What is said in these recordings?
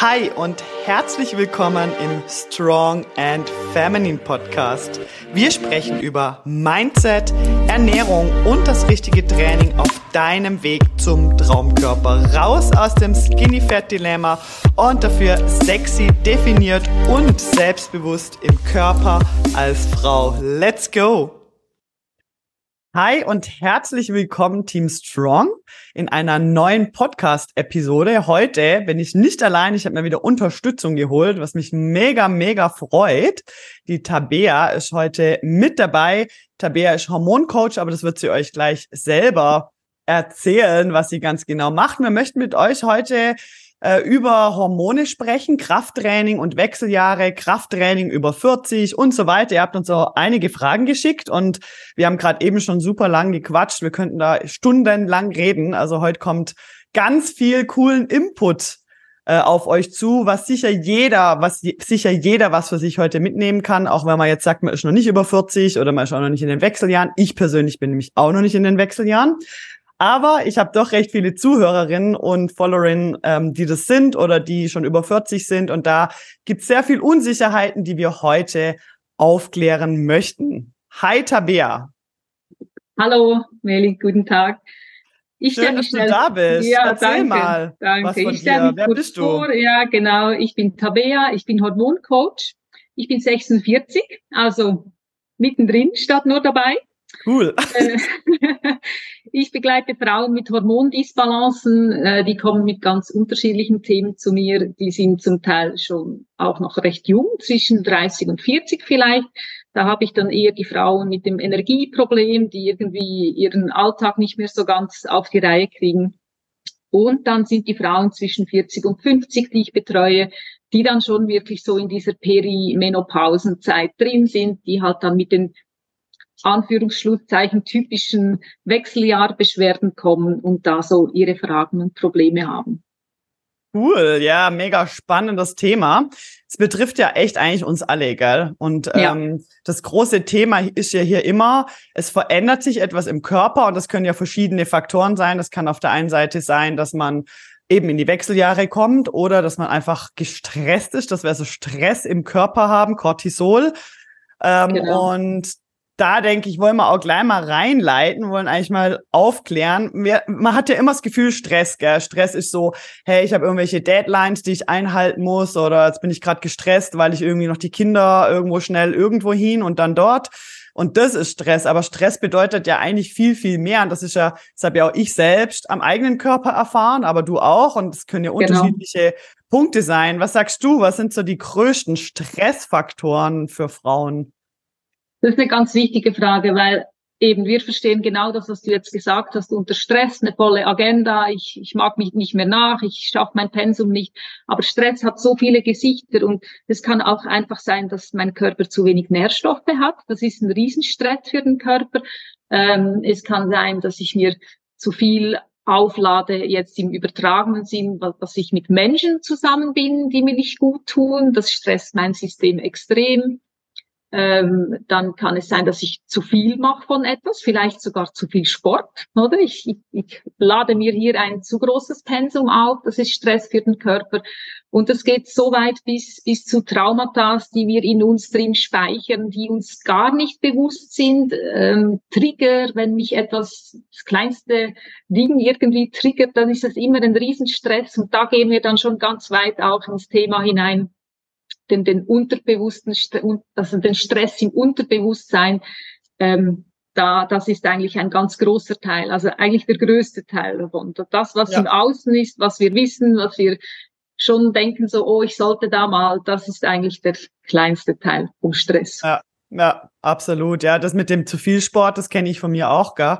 Hi und herzlich willkommen im Strong and Feminine Podcast. Wir sprechen über Mindset, Ernährung und das richtige Training auf deinem Weg zum Traumkörper. Raus aus dem Skinny Fat Dilemma und dafür sexy, definiert und selbstbewusst im Körper als Frau. Let's go! Hi und herzlich willkommen Team Strong in einer neuen Podcast-Episode. Heute bin ich nicht allein, ich habe mir wieder Unterstützung geholt, was mich mega, mega freut. Die Tabea ist heute mit dabei. Tabea ist Hormoncoach, aber das wird sie euch gleich selber erzählen, was sie ganz genau macht. Wir möchten mit euch heute äh, über Hormone sprechen, Krafttraining und Wechseljahre, Krafttraining über 40 und so weiter. Ihr habt uns auch einige Fragen geschickt und wir haben gerade eben schon super lang gequatscht. Wir könnten da stundenlang reden. Also heute kommt ganz viel coolen Input äh, auf euch zu, was sicher jeder, was sicher jeder was für sich heute mitnehmen kann, auch wenn man jetzt sagt, man ist noch nicht über 40 oder man ist auch noch nicht in den Wechseljahren. Ich persönlich bin nämlich auch noch nicht in den Wechseljahren. Aber ich habe doch recht viele Zuhörerinnen und Followerinnen, ähm, die das sind oder die schon über 40 sind. Und da gibt es sehr viel Unsicherheiten, die wir heute aufklären möchten. Hi Tabea. Hallo Meli, guten Tag. Ich Schön, dass schnell, du da bist. Ja, Erzähl danke, mal danke. was von ich dir. Wer bist du? Vor. Ja, genau. Ich bin Tabea, ich bin Hormoncoach. Ich bin 46, also mittendrin statt nur dabei. Cool. Äh, ich begleite Frauen mit Hormondisbalancen. Äh, die kommen mit ganz unterschiedlichen Themen zu mir. Die sind zum Teil schon auch noch recht jung, zwischen 30 und 40 vielleicht. Da habe ich dann eher die Frauen mit dem Energieproblem, die irgendwie ihren Alltag nicht mehr so ganz auf die Reihe kriegen. Und dann sind die Frauen zwischen 40 und 50, die ich betreue, die dann schon wirklich so in dieser Perimenopausenzeit drin sind, die halt dann mit den Anführungsschlusszeichen typischen Wechseljahrbeschwerden kommen und da so ihre Fragen und Probleme haben. Cool, ja, mega spannendes Thema. Es betrifft ja echt eigentlich uns alle, gell? Und ja. ähm, das große Thema ist ja hier immer, es verändert sich etwas im Körper und das können ja verschiedene Faktoren sein. Das kann auf der einen Seite sein, dass man eben in die Wechseljahre kommt oder dass man einfach gestresst ist, dass wir so Stress im Körper haben, Cortisol. Ähm, genau. Und da denke ich, wollen wir auch gleich mal reinleiten, wollen eigentlich mal aufklären. Wir, man hat ja immer das Gefühl Stress, gell? Stress ist so, hey, ich habe irgendwelche Deadlines, die ich einhalten muss oder jetzt bin ich gerade gestresst, weil ich irgendwie noch die Kinder irgendwo schnell irgendwo hin und dann dort. Und das ist Stress. Aber Stress bedeutet ja eigentlich viel, viel mehr. Und das ist ja, das habe ja auch ich selbst am eigenen Körper erfahren, aber du auch. Und es können ja genau. unterschiedliche Punkte sein. Was sagst du? Was sind so die größten Stressfaktoren für Frauen? Das ist eine ganz wichtige Frage, weil eben wir verstehen genau das, was du jetzt gesagt hast, unter Stress, eine volle Agenda, ich, ich mag mich nicht mehr nach, ich schaffe mein Pensum nicht. Aber Stress hat so viele Gesichter und es kann auch einfach sein, dass mein Körper zu wenig Nährstoffe hat. Das ist ein Riesenstress für den Körper. Ähm, es kann sein, dass ich mir zu viel auflade, jetzt im übertragenen Sinn, dass ich mit Menschen zusammen bin, die mir nicht gut tun. Das stresst mein System extrem ähm, dann kann es sein, dass ich zu viel mache von etwas, vielleicht sogar zu viel Sport, oder? Ich, ich, ich lade mir hier ein zu großes Pensum auf, das ist Stress für den Körper. Und das geht so weit bis, bis zu Traumata, die wir in uns drin speichern, die uns gar nicht bewusst sind. Ähm, Trigger, wenn mich etwas, das kleinste Ding irgendwie triggert, dann ist das immer ein Riesenstress. Und da gehen wir dann schon ganz weit auch ins Thema hinein den, den unterbewussten, also den Stress im Unterbewusstsein, ähm, da, das ist eigentlich ein ganz großer Teil, also eigentlich der größte Teil davon. Das, was ja. im Außen ist, was wir wissen, was wir schon denken, so, oh, ich sollte da mal, das ist eigentlich der kleinste Teil vom Stress. Ja, ja absolut. Ja, das mit dem zu viel Sport, das kenne ich von mir auch, gell?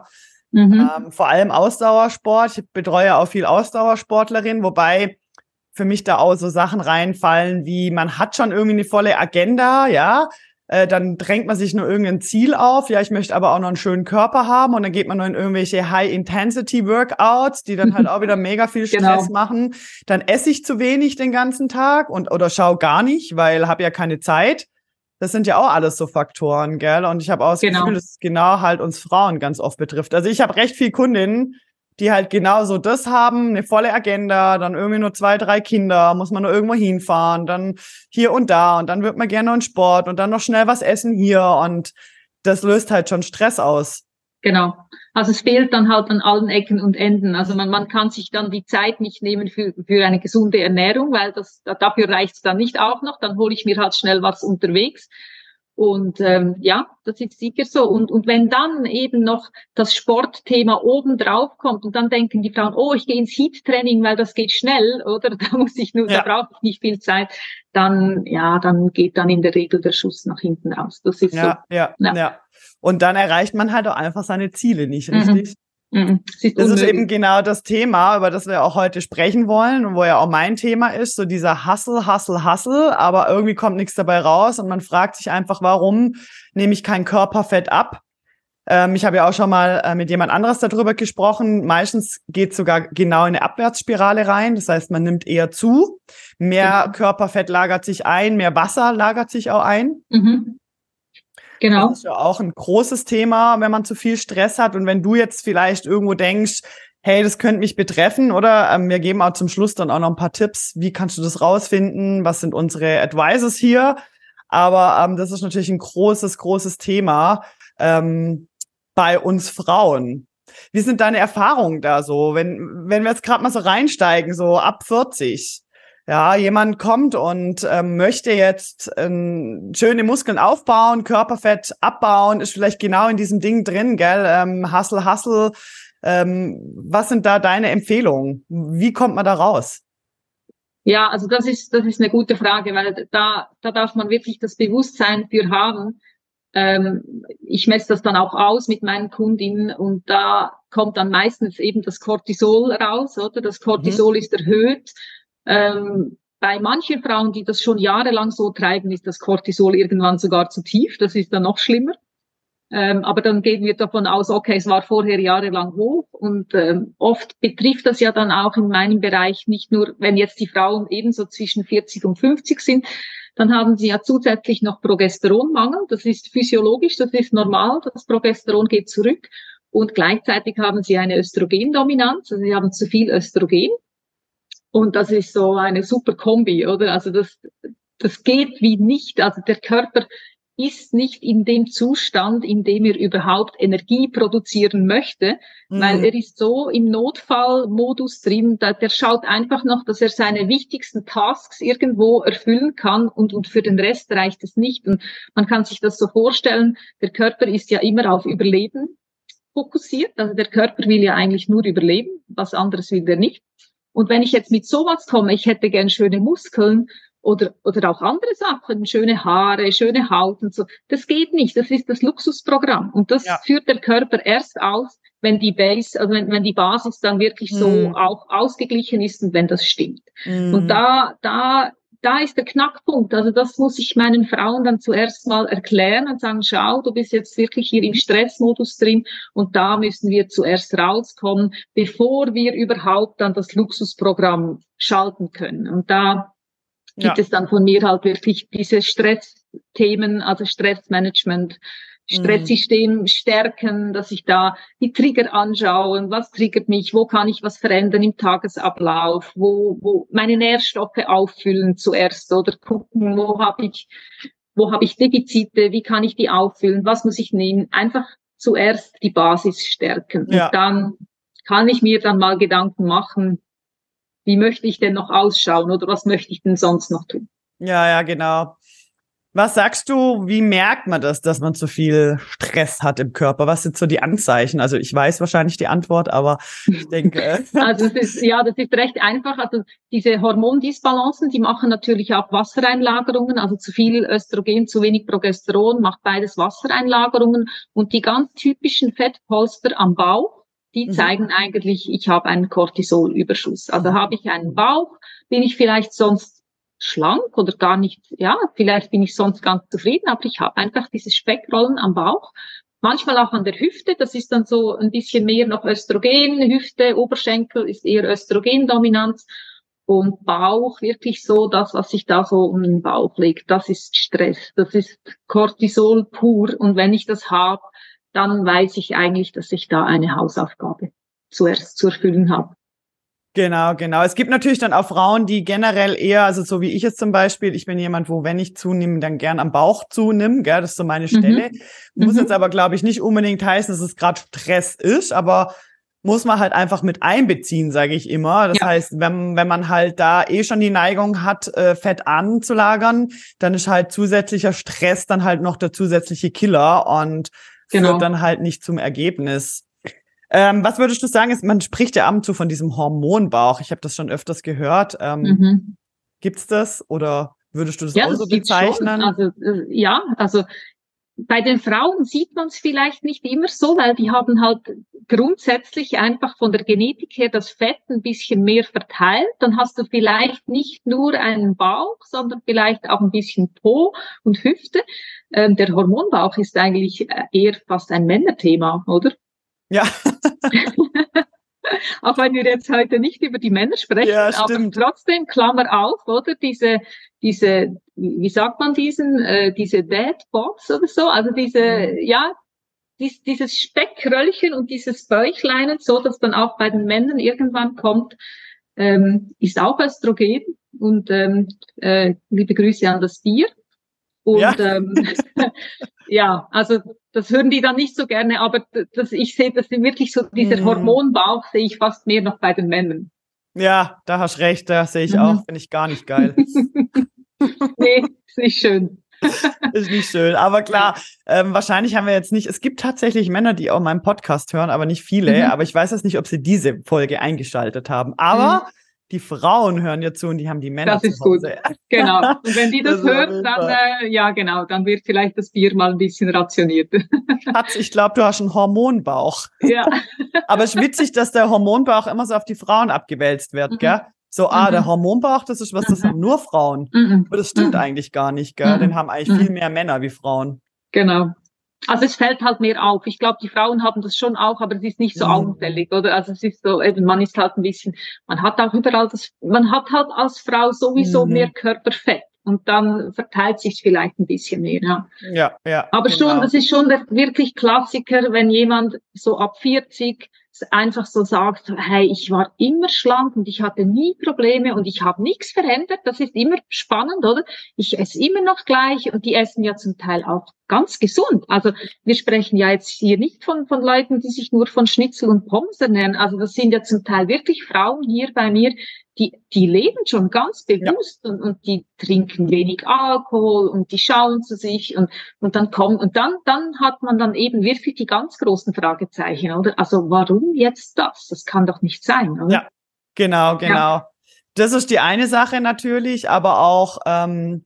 Mhm. Ähm, vor allem Ausdauersport. Ich betreue auch viel Ausdauersportlerinnen, wobei für mich da auch so Sachen reinfallen, wie man hat schon irgendwie eine volle Agenda, ja, äh, dann drängt man sich nur irgendein Ziel auf, ja, ich möchte aber auch noch einen schönen Körper haben und dann geht man nur in irgendwelche High-Intensity-Workouts, die dann halt auch wieder mega viel Stress genau. machen. Dann esse ich zu wenig den ganzen Tag und oder schau gar nicht, weil habe ja keine Zeit. Das sind ja auch alles so Faktoren, gell? Und ich habe auch das genau. Gefühl, dass es genau halt uns Frauen ganz oft betrifft. Also ich habe recht viel Kundinnen, die halt genauso das haben, eine volle Agenda, dann irgendwie nur zwei, drei Kinder, muss man nur irgendwo hinfahren, dann hier und da und dann wird man gerne in Sport und dann noch schnell was essen hier und das löst halt schon Stress aus. Genau. Also es fehlt dann halt an allen Ecken und Enden. Also man, man kann sich dann die Zeit nicht nehmen für, für eine gesunde Ernährung, weil das dafür reicht es dann nicht auch noch. Dann hole ich mir halt schnell was unterwegs. Und ähm, ja, das ist sicher so. Und, und wenn dann eben noch das Sportthema oben drauf kommt und dann denken die Frauen, oh, ich gehe ins Heat-Training, weil das geht schnell, oder da muss ich nur, ja. da brauche ich nicht viel Zeit, dann ja, dann geht dann in der Regel der Schuss nach hinten raus. Das ist ja, so. Ja, ja, ja. Und dann erreicht man halt auch einfach seine Ziele nicht, mhm. richtig? Mhm. Mhm. Das, ist eben genau das Thema, über das wir auch heute sprechen wollen und wo ja auch mein Thema ist, so dieser Hustle, Hustle, Hustle, aber irgendwie kommt nichts dabei raus und man fragt sich einfach, warum nehme ich kein Körperfett ab? Ähm, ich habe ja auch schon mal äh, mit jemand anderes darüber gesprochen. Meistens geht sogar genau in eine Abwärtsspirale rein. Das heißt, man nimmt eher zu. Mehr mhm. Körperfett lagert sich ein, mehr Wasser lagert sich auch ein. Mhm. Genau. Das ist ja auch ein großes Thema, wenn man zu viel Stress hat. Und wenn du jetzt vielleicht irgendwo denkst, hey, das könnte mich betreffen, oder ähm, wir geben auch zum Schluss dann auch noch ein paar Tipps. Wie kannst du das rausfinden? Was sind unsere Advices hier? Aber ähm, das ist natürlich ein großes, großes Thema ähm, bei uns Frauen. Wie sind deine Erfahrungen da so, wenn, wenn wir jetzt gerade mal so reinsteigen, so ab 40? Ja, jemand kommt und ähm, möchte jetzt ähm, schöne Muskeln aufbauen, Körperfett abbauen, ist vielleicht genau in diesem Ding drin, gell? Ähm, Hustle, Hustle. Ähm, was sind da deine Empfehlungen? Wie kommt man da raus? Ja, also das ist, das ist eine gute Frage, weil da, da darf man wirklich das Bewusstsein für haben. Ähm, ich messe das dann auch aus mit meinen Kundinnen und da kommt dann meistens eben das Cortisol raus, oder? Das Cortisol mhm. ist erhöht ähm, bei manchen Frauen, die das schon jahrelang so treiben, ist das Cortisol irgendwann sogar zu tief. Das ist dann noch schlimmer. Ähm, aber dann gehen wir davon aus, okay, es war vorher jahrelang hoch und ähm, oft betrifft das ja dann auch in meinem Bereich nicht nur, wenn jetzt die Frauen ebenso zwischen 40 und 50 sind, dann haben sie ja zusätzlich noch Progesteronmangel. Das ist physiologisch, das ist normal, das Progesteron geht zurück und gleichzeitig haben sie eine Östrogendominanz, also sie haben zu viel Östrogen und das ist so eine super Kombi, oder? Also das, das geht wie nicht. Also der Körper ist nicht in dem Zustand, in dem er überhaupt Energie produzieren möchte, mhm. weil er ist so im Notfallmodus drin, da, der schaut einfach noch, dass er seine wichtigsten Tasks irgendwo erfüllen kann und, und für den Rest reicht es nicht. Und man kann sich das so vorstellen, der Körper ist ja immer auf Überleben fokussiert, also der Körper will ja eigentlich nur überleben, was anderes will er nicht. Und wenn ich jetzt mit sowas komme, ich hätte gern schöne Muskeln oder, oder auch andere Sachen, schöne Haare, schöne Haut und so, das geht nicht. Das ist das Luxusprogramm. Und das ja. führt der Körper erst aus, wenn die Base, also wenn, wenn die Basis dann wirklich so mm. auch ausgeglichen ist und wenn das stimmt. Mm. Und da, da da ist der Knackpunkt. Also das muss ich meinen Frauen dann zuerst mal erklären und sagen, schau, du bist jetzt wirklich hier im Stressmodus drin und da müssen wir zuerst rauskommen, bevor wir überhaupt dann das Luxusprogramm schalten können. Und da gibt ja. es dann von mir halt wirklich diese Stressthemen, also Stressmanagement, Stresssystem stärken, dass ich da die Trigger anschaue, was triggert mich, wo kann ich was verändern im Tagesablauf, wo, wo meine Nährstoffe auffüllen zuerst oder gucken, wo habe ich, wo habe ich Defizite, wie kann ich die auffüllen, was muss ich nehmen, einfach zuerst die Basis stärken ja. und dann kann ich mir dann mal Gedanken machen, wie möchte ich denn noch ausschauen oder was möchte ich denn sonst noch tun? Ja, ja, genau. Was sagst du, wie merkt man das, dass man zu viel Stress hat im Körper? Was sind so die Anzeichen? Also ich weiß wahrscheinlich die Antwort, aber ich denke. Äh, also das ist, ja, das ist recht einfach. Also diese Hormondisbalancen, die machen natürlich auch Wassereinlagerungen. Also zu viel Östrogen, zu wenig Progesteron macht beides Wassereinlagerungen. Und die ganz typischen Fettpolster am Bauch, die mhm. zeigen eigentlich, ich habe einen Cortisolüberschuss. Also habe ich einen Bauch, bin ich vielleicht sonst schlank oder gar nicht, ja, vielleicht bin ich sonst ganz zufrieden, aber ich habe einfach diese Speckrollen am Bauch. Manchmal auch an der Hüfte, das ist dann so ein bisschen mehr noch Östrogen, Hüfte, Oberschenkel ist eher Östrogendominanz und Bauch wirklich so, das, was sich da so um den Bauch legt, das ist Stress, das ist Cortisol pur und wenn ich das habe, dann weiß ich eigentlich, dass ich da eine Hausaufgabe zuerst zu erfüllen habe. Genau, genau. Es gibt natürlich dann auch Frauen, die generell eher, also so wie ich es zum Beispiel, ich bin jemand, wo wenn ich zunehme, dann gern am Bauch zunehme, gell, das ist so meine mhm. Stelle. Mhm. Muss mhm. jetzt aber, glaube ich, nicht unbedingt heißen, dass es gerade Stress ist, aber muss man halt einfach mit einbeziehen, sage ich immer. Das ja. heißt, wenn, wenn man halt da eh schon die Neigung hat, äh, Fett anzulagern, dann ist halt zusätzlicher Stress dann halt noch der zusätzliche Killer und genau. führt dann halt nicht zum Ergebnis. Ähm, was würdest du sagen, ist, man spricht ja ab und zu von diesem Hormonbauch. Ich habe das schon öfters gehört. Ähm, mhm. Gibt's das oder würdest du das ja, auch das so bezeichnen? Also, äh, ja, also bei den Frauen sieht man es vielleicht nicht immer so, weil die haben halt grundsätzlich einfach von der Genetik her das Fett ein bisschen mehr verteilt. Dann hast du vielleicht nicht nur einen Bauch, sondern vielleicht auch ein bisschen Po und Hüfte. Ähm, der Hormonbauch ist eigentlich äh, eher fast ein Männerthema, oder? Ja. auch wenn wir jetzt heute nicht über die Männer sprechen, ja, aber trotzdem, Klammer auf, oder? Diese, diese, wie sagt man diesen, äh, diese Dead Box oder so, also diese, mhm. ja, dies, dieses Speckröllchen und dieses Bäuchlein so, dass dann auch bei den Männern irgendwann kommt, ähm, ist auch Östrogen und ähm, äh, liebe Grüße an das Bier. Und ja. ähm, ja, also das hören die dann nicht so gerne, aber das, ich sehe, das ist wirklich so, dieser mhm. Hormonbauch sehe ich fast mehr noch bei den Männern. Ja, da hast recht, da sehe ich mhm. auch, finde ich gar nicht geil. nee, ist nicht schön. ist nicht schön. Aber klar, ähm, wahrscheinlich haben wir jetzt nicht, es gibt tatsächlich Männer, die auch meinen Podcast hören, aber nicht viele. Mhm. Aber ich weiß jetzt nicht, ob sie diese Folge eingeschaltet haben. Aber mhm die Frauen hören ja zu und die haben die Männer Das ist gut. Genau. Und wenn die das, das hören, dann, äh, ja, genau, dann wird vielleicht das Bier mal ein bisschen rationiert. Schatz, ich glaube, du hast einen Hormonbauch. Ja. Aber es ist witzig, dass der Hormonbauch immer so auf die Frauen abgewälzt wird, mhm. gell? So, ah, mhm. der Hormonbauch, das ist was, das mhm. haben nur Frauen. Mhm. Aber das stimmt mhm. eigentlich gar nicht, gell? Den haben eigentlich viel mehr Männer wie Frauen. Genau. Also es fällt halt mehr auf. Ich glaube, die Frauen haben das schon auch, aber es ist nicht so mhm. augenfällig, oder? Also es ist so, eben, man ist halt ein bisschen, man hat auch überall das, man hat halt als Frau sowieso mhm. mehr Körperfett und dann verteilt sich vielleicht ein bisschen mehr. Ja, ja. ja aber genau. schon, das ist schon der wirklich Klassiker, wenn jemand so ab 40 einfach so sagt, hey, ich war immer schlank und ich hatte nie Probleme und ich habe nichts verändert. Das ist immer spannend, oder? Ich esse immer noch gleich und die essen ja zum Teil auch ganz gesund. Also wir sprechen ja jetzt hier nicht von, von Leuten, die sich nur von Schnitzel und Pommes ernähren. Also das sind ja zum Teil wirklich Frauen hier bei mir, die, die leben schon ganz bewusst ja. und, und die trinken wenig Alkohol und die schauen zu sich und, und dann kommen, und dann, dann hat man dann eben wirklich die ganz großen Fragezeichen, oder? Also warum jetzt das? Das kann doch nicht sein, oder? Ja, genau, genau. Ja. Das ist die eine Sache natürlich, aber auch, ähm,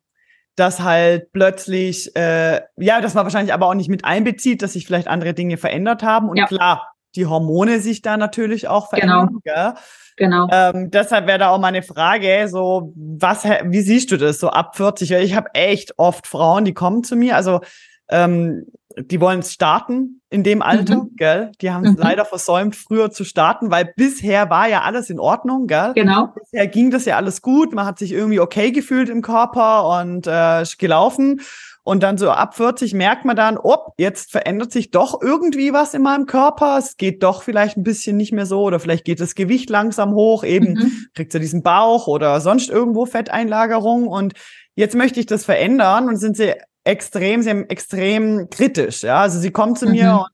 dass halt plötzlich, äh, ja, dass man wahrscheinlich aber auch nicht mit einbezieht, dass sich vielleicht andere Dinge verändert haben. Und ja. klar, die Hormone sich da natürlich auch verändern. Genau. Gell? Genau. Ähm, deshalb wäre da auch meine Frage, so, was, wie siehst du das so ab 40? Weil ich habe echt oft Frauen, die kommen zu mir, also ähm, die wollen starten in dem Alter, mhm. gell? Die haben es mhm. leider versäumt, früher zu starten, weil bisher war ja alles in Ordnung, gell? Genau. Bisher ging das ja alles gut, man hat sich irgendwie okay gefühlt im Körper und äh, gelaufen. Und dann so ab 40 merkt man dann, oh, jetzt verändert sich doch irgendwie was in meinem Körper. Es geht doch vielleicht ein bisschen nicht mehr so oder vielleicht geht das Gewicht langsam hoch. Eben mhm. kriegt sie diesen Bauch oder sonst irgendwo Fetteinlagerung. Und jetzt möchte ich das verändern und sind sie extrem, sie haben extrem kritisch. Ja, also sie kommt zu mhm. mir und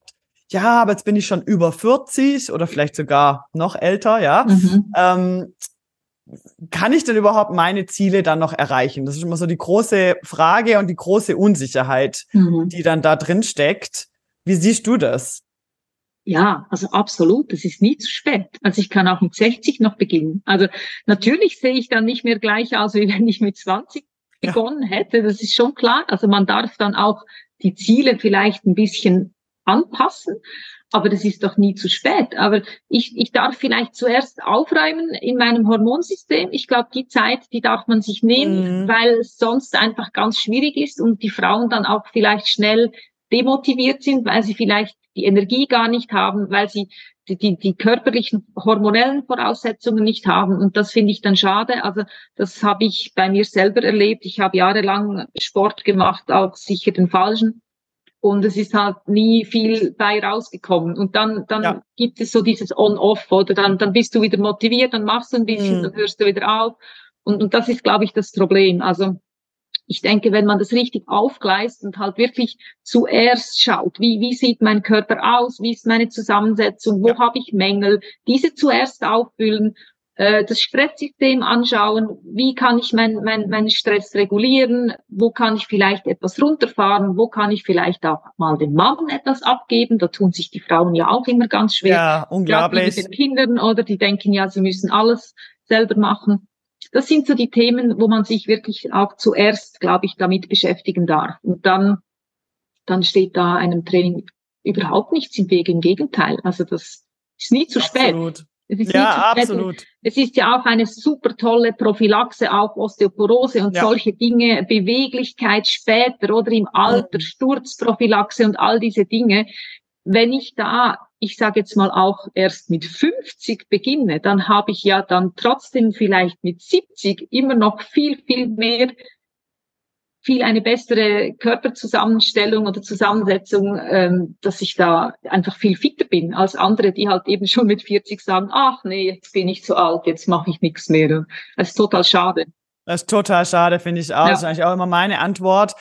ja, aber jetzt bin ich schon über 40 oder vielleicht sogar noch älter, ja. Mhm. Ähm, kann ich denn überhaupt meine Ziele dann noch erreichen? Das ist immer so die große Frage und die große Unsicherheit, mhm. die dann da drin steckt. Wie siehst du das? Ja, also absolut. Es ist nie zu spät. Also ich kann auch mit 60 noch beginnen. Also natürlich sehe ich dann nicht mehr gleich aus, wie wenn ich mit 20 ja. begonnen hätte. Das ist schon klar. Also man darf dann auch die Ziele vielleicht ein bisschen anpassen aber das ist doch nie zu spät. Aber ich, ich darf vielleicht zuerst aufräumen in meinem Hormonsystem. Ich glaube, die Zeit, die darf man sich nehmen, mhm. weil es sonst einfach ganz schwierig ist und die Frauen dann auch vielleicht schnell demotiviert sind, weil sie vielleicht die Energie gar nicht haben, weil sie die, die, die körperlichen hormonellen Voraussetzungen nicht haben. Und das finde ich dann schade. Also das habe ich bei mir selber erlebt. Ich habe jahrelang Sport gemacht, auch sicher den falschen und es ist halt nie viel bei rausgekommen. Und dann, dann ja. gibt es so dieses On-Off oder dann, dann bist du wieder motiviert, dann machst du ein bisschen, mhm. dann hörst du wieder auf. Und, und das ist, glaube ich, das Problem. Also ich denke, wenn man das richtig aufgleist und halt wirklich zuerst schaut, wie, wie sieht mein Körper aus, wie ist meine Zusammensetzung, wo ja. habe ich Mängel, diese zuerst auffüllen äh, das Stresssystem anschauen, wie kann ich meinen mein, mein Stress regulieren, wo kann ich vielleicht etwas runterfahren, wo kann ich vielleicht auch mal den Mann etwas abgeben, da tun sich die Frauen ja auch immer ganz schwer. Ja, unglaublich. Mit den Kindern oder die denken ja, sie müssen alles selber machen. Das sind so die Themen, wo man sich wirklich auch zuerst, glaube ich, damit beschäftigen darf. Und dann, dann steht da einem Training überhaupt nichts im Weg, im Gegenteil. Also das ist nie zu Absolut. spät. Es ist ja, absolut. Es ist ja auch eine super tolle Prophylaxe auf Osteoporose und ja. solche Dinge, Beweglichkeit später oder im Alter, mhm. Sturzprophylaxe und all diese Dinge. Wenn ich da, ich sage jetzt mal auch erst mit 50 beginne, dann habe ich ja dann trotzdem vielleicht mit 70 immer noch viel, viel mehr viel eine bessere Körperzusammenstellung oder Zusammensetzung, ähm, dass ich da einfach viel fitter bin als andere, die halt eben schon mit 40 sagen, ach nee, jetzt bin ich zu alt, jetzt mache ich nichts mehr. Das ist total schade. Das ist total schade, finde ich auch. Ja. Das ist eigentlich auch immer meine Antwort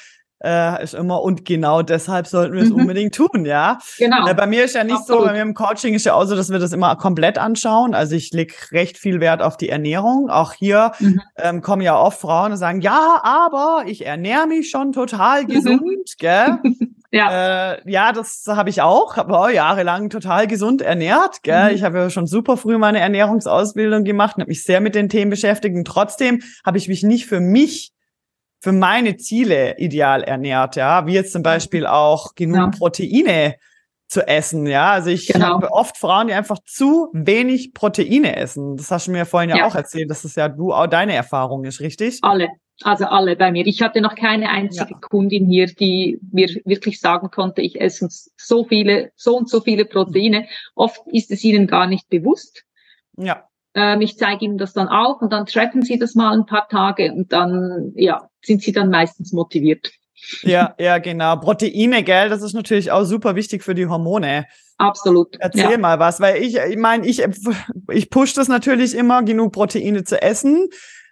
äh, ist immer und genau deshalb sollten wir es mhm. unbedingt tun, ja. Genau. Äh, bei mir ist ja nicht Absolut. so, bei mir im Coaching ist ja auch so, dass wir das immer komplett anschauen. Also ich lege recht viel Wert auf die Ernährung. Auch hier mhm. ähm, kommen ja oft Frauen und sagen, ja, aber ich ernähre mich schon total mhm. gesund, mhm. gell? Ja, äh, ja das habe ich auch. Habe auch jahrelang total gesund ernährt. Gell? Mhm. Ich habe ja schon super früh meine Ernährungsausbildung gemacht und habe mich sehr mit den Themen beschäftigt. Und trotzdem habe ich mich nicht für mich für meine Ziele ideal ernährt, ja, wie jetzt zum Beispiel auch genug ja. Proteine zu essen, ja. Also ich genau. habe oft Frauen, die einfach zu wenig Proteine essen. Das hast du mir vorhin ja, ja. auch erzählt, dass das ja du auch deine Erfahrung ist, richtig? Alle, also alle bei mir. Ich hatte noch keine einzige ja. Kundin hier, die mir wirklich sagen konnte, ich esse so viele, so und so viele Proteine. Oft ist es ihnen gar nicht bewusst. Ja. Ähm, ich zeige ihnen das dann auch und dann tracken sie das mal ein paar Tage und dann, ja, sind sie dann meistens motiviert. Ja, ja, genau. Proteine, gell, das ist natürlich auch super wichtig für die Hormone. Absolut. Erzähl ja. mal was, weil ich, ich meine, ich, ich push das natürlich immer, genug Proteine zu essen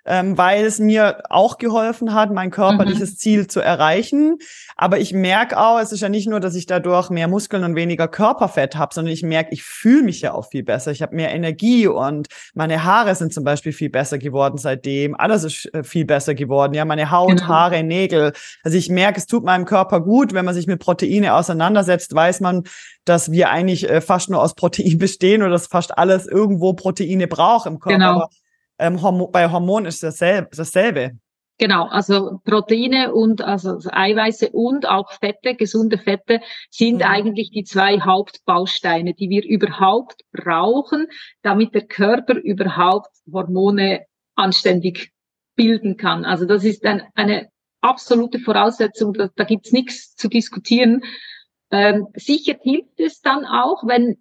ähm, weil es mir auch geholfen hat, mein körperliches mhm. Ziel zu erreichen. Aber ich merke auch, es ist ja nicht nur, dass ich dadurch mehr Muskeln und weniger Körperfett habe, sondern ich merke, ich fühle mich ja auch viel besser. Ich habe mehr Energie und meine Haare sind zum Beispiel viel besser geworden seitdem. Alles ist äh, viel besser geworden. Ja, meine Haut, genau. Haare, Nägel. Also ich merke, es tut meinem Körper gut. Wenn man sich mit Proteine auseinandersetzt, weiß man, dass wir eigentlich äh, fast nur aus Protein bestehen oder dass fast alles irgendwo Proteine braucht im Körper. Genau ähm, Hormo bei Hormonen ist dasselbe, dasselbe. Genau, also Proteine und also Eiweiße und auch Fette, gesunde Fette sind mhm. eigentlich die zwei Hauptbausteine, die wir überhaupt brauchen, damit der Körper überhaupt Hormone anständig bilden kann. Also das ist ein, eine absolute Voraussetzung, da, da gibt's nichts zu diskutieren. Ähm, sicher hilft es dann auch, wenn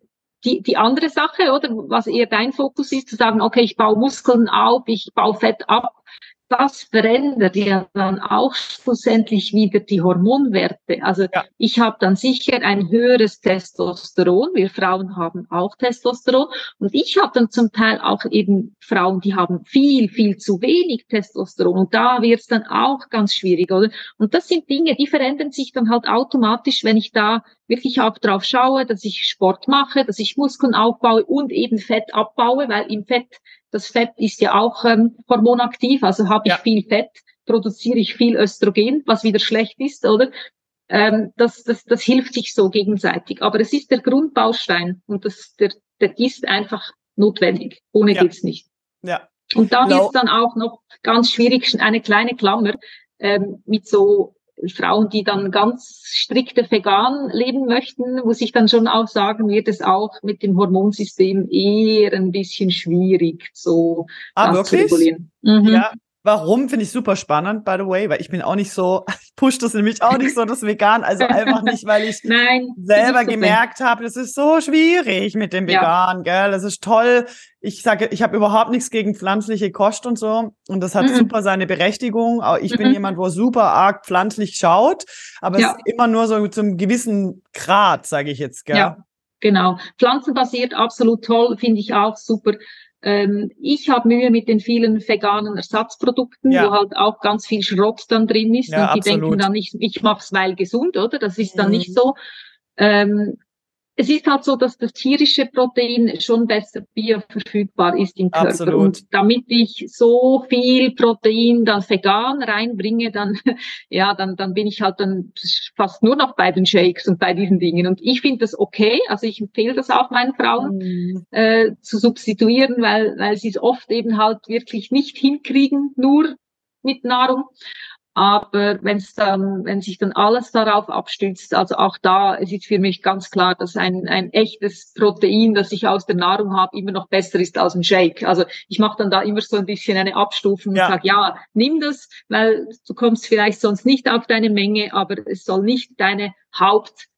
die, die andere Sache, oder was eher dein Fokus ist, zu sagen, okay, ich baue Muskeln auf, ich baue Fett ab, das verändert ja dann auch schlussendlich wieder die Hormonwerte. Also ja. ich habe dann sicher ein höheres Testosteron. Wir Frauen haben auch Testosteron. Und ich habe dann zum Teil auch eben Frauen, die haben viel, viel zu wenig Testosteron. Und da wird es dann auch ganz schwierig, oder? Und das sind Dinge, die verändern sich dann halt automatisch, wenn ich da wirklich auch drauf schaue, dass ich Sport mache, dass ich Muskeln aufbaue und eben Fett abbaue, weil im Fett das Fett ist ja auch ähm, hormonaktiv, also habe ich ja. viel Fett, produziere ich viel Östrogen, was wieder schlecht ist, oder? Ähm, das, das, das hilft sich so gegenseitig. Aber es ist der Grundbaustein und das, der, der ist einfach notwendig. Ohne ja. geht's nicht. Ja. Und da wird es dann auch noch ganz schwierig, eine kleine Klammer ähm, mit so Frauen, die dann ganz strikte vegan leben möchten, muss ich dann schon auch sagen, wird es auch mit dem Hormonsystem eher ein bisschen schwierig, so ah, wirklich? zu regulieren. Mhm. Ja, Warum finde ich super spannend, by the way, weil ich bin auch nicht so, ich push das nämlich auch nicht so, das Vegan, also einfach nicht, weil ich Nein, selber gemerkt habe, das ist so schwierig mit dem Vegan, ja. gell, das ist toll. Ich sage, ich habe überhaupt nichts gegen pflanzliche Kost und so und das hat mhm. super seine Berechtigung. Ich mhm. bin jemand, wo super arg pflanzlich schaut, aber ja. es ist immer nur so zum gewissen Grad, sage ich jetzt, gell. Ja. Genau. Pflanzenbasiert absolut toll, finde ich auch super. Ähm, ich habe Mühe mit den vielen veganen Ersatzprodukten, ja. wo halt auch ganz viel Schrott dann drin ist. Ja, und die absolut. denken dann nicht, ich mache es weil gesund, oder? Das ist dann mhm. nicht so. Ähm, es ist halt so, dass das tierische Protein schon besser bioverfügbar ist im Körper. Absolut. Und damit ich so viel Protein dann vegan reinbringe, dann, ja, dann, dann bin ich halt dann fast nur noch bei den Shakes und bei diesen Dingen. Und ich finde das okay. Also ich empfehle das auch meinen Frauen, mhm. äh, zu substituieren, weil, weil sie es oft eben halt wirklich nicht hinkriegen, nur mit Nahrung. Aber wenn es dann, wenn sich dann alles darauf abstützt, also auch da es ist für mich ganz klar, dass ein, ein echtes Protein, das ich aus der Nahrung habe, immer noch besser ist als ein Shake. Also ich mache dann da immer so ein bisschen eine Abstufung ja. und sage, ja, nimm das, weil du kommst vielleicht sonst nicht auf deine Menge, aber es soll nicht deine Haupt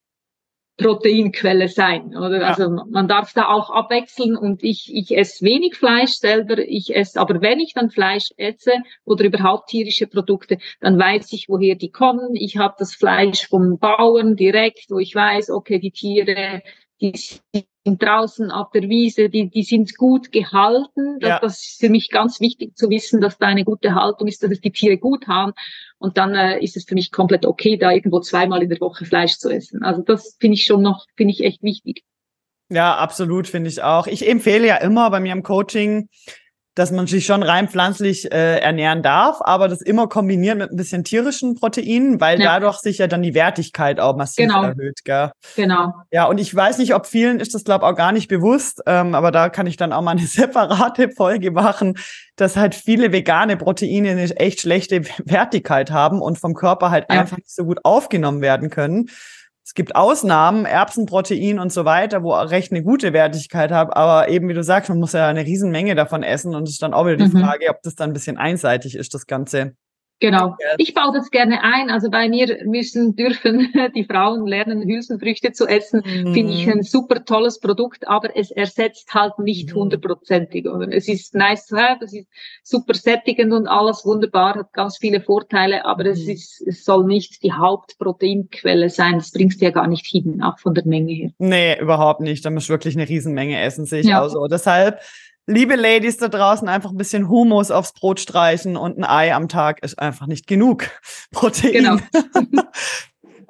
Proteinquelle sein, oder? Ja. Also man darf da auch abwechseln und ich, ich esse wenig Fleisch selber, ich esse, aber wenn ich dann Fleisch esse oder überhaupt tierische Produkte, dann weiß ich, woher die kommen. Ich habe das Fleisch vom Bauern direkt, wo ich weiß, okay, die Tiere, die sind draußen auf der Wiese, die, die sind gut gehalten. Das, ja. das ist für mich ganz wichtig zu wissen, dass da eine gute Haltung ist, dass es die Tiere gut haben. Und dann äh, ist es für mich komplett okay, da irgendwo zweimal in der Woche Fleisch zu essen. Also das finde ich schon noch, finde ich echt wichtig. Ja, absolut, finde ich auch. Ich empfehle ja immer bei mir im Coaching, dass man sich schon rein pflanzlich äh, ernähren darf, aber das immer kombinieren mit ein bisschen tierischen Proteinen, weil ja. dadurch sich ja dann die Wertigkeit auch massiv genau. erhöht. Gell? Genau. Ja, und ich weiß nicht, ob vielen ist das, glaube auch gar nicht bewusst, ähm, aber da kann ich dann auch mal eine separate Folge machen, dass halt viele vegane Proteine eine echt schlechte Wertigkeit haben und vom Körper halt ja. einfach nicht so gut aufgenommen werden können. Es gibt Ausnahmen, Erbsenprotein und so weiter, wo recht eine gute Wertigkeit haben, aber eben wie du sagst, man muss ja eine Riesenmenge davon essen und es ist dann auch wieder die mhm. Frage, ob das dann ein bisschen einseitig ist, das Ganze. Genau. Ich baue das gerne ein. Also bei mir müssen, dürfen die Frauen lernen, Hülsenfrüchte zu essen. Mhm. Finde ich ein super tolles Produkt, aber es ersetzt halt nicht mhm. hundertprozentig. Mhm. Es ist nice to have, es ist super sättigend und alles wunderbar, hat ganz viele Vorteile, aber mhm. es ist, es soll nicht die Hauptproteinquelle sein. Das bringst du ja gar nicht hin, auch von der Menge her. Nee, überhaupt nicht. Da muss wirklich eine Riesenmenge essen, sehe ich ja. auch so. Deshalb, liebe Ladies da draußen, einfach ein bisschen Humus aufs Brot streichen und ein Ei am Tag ist einfach nicht genug Protein. Genau.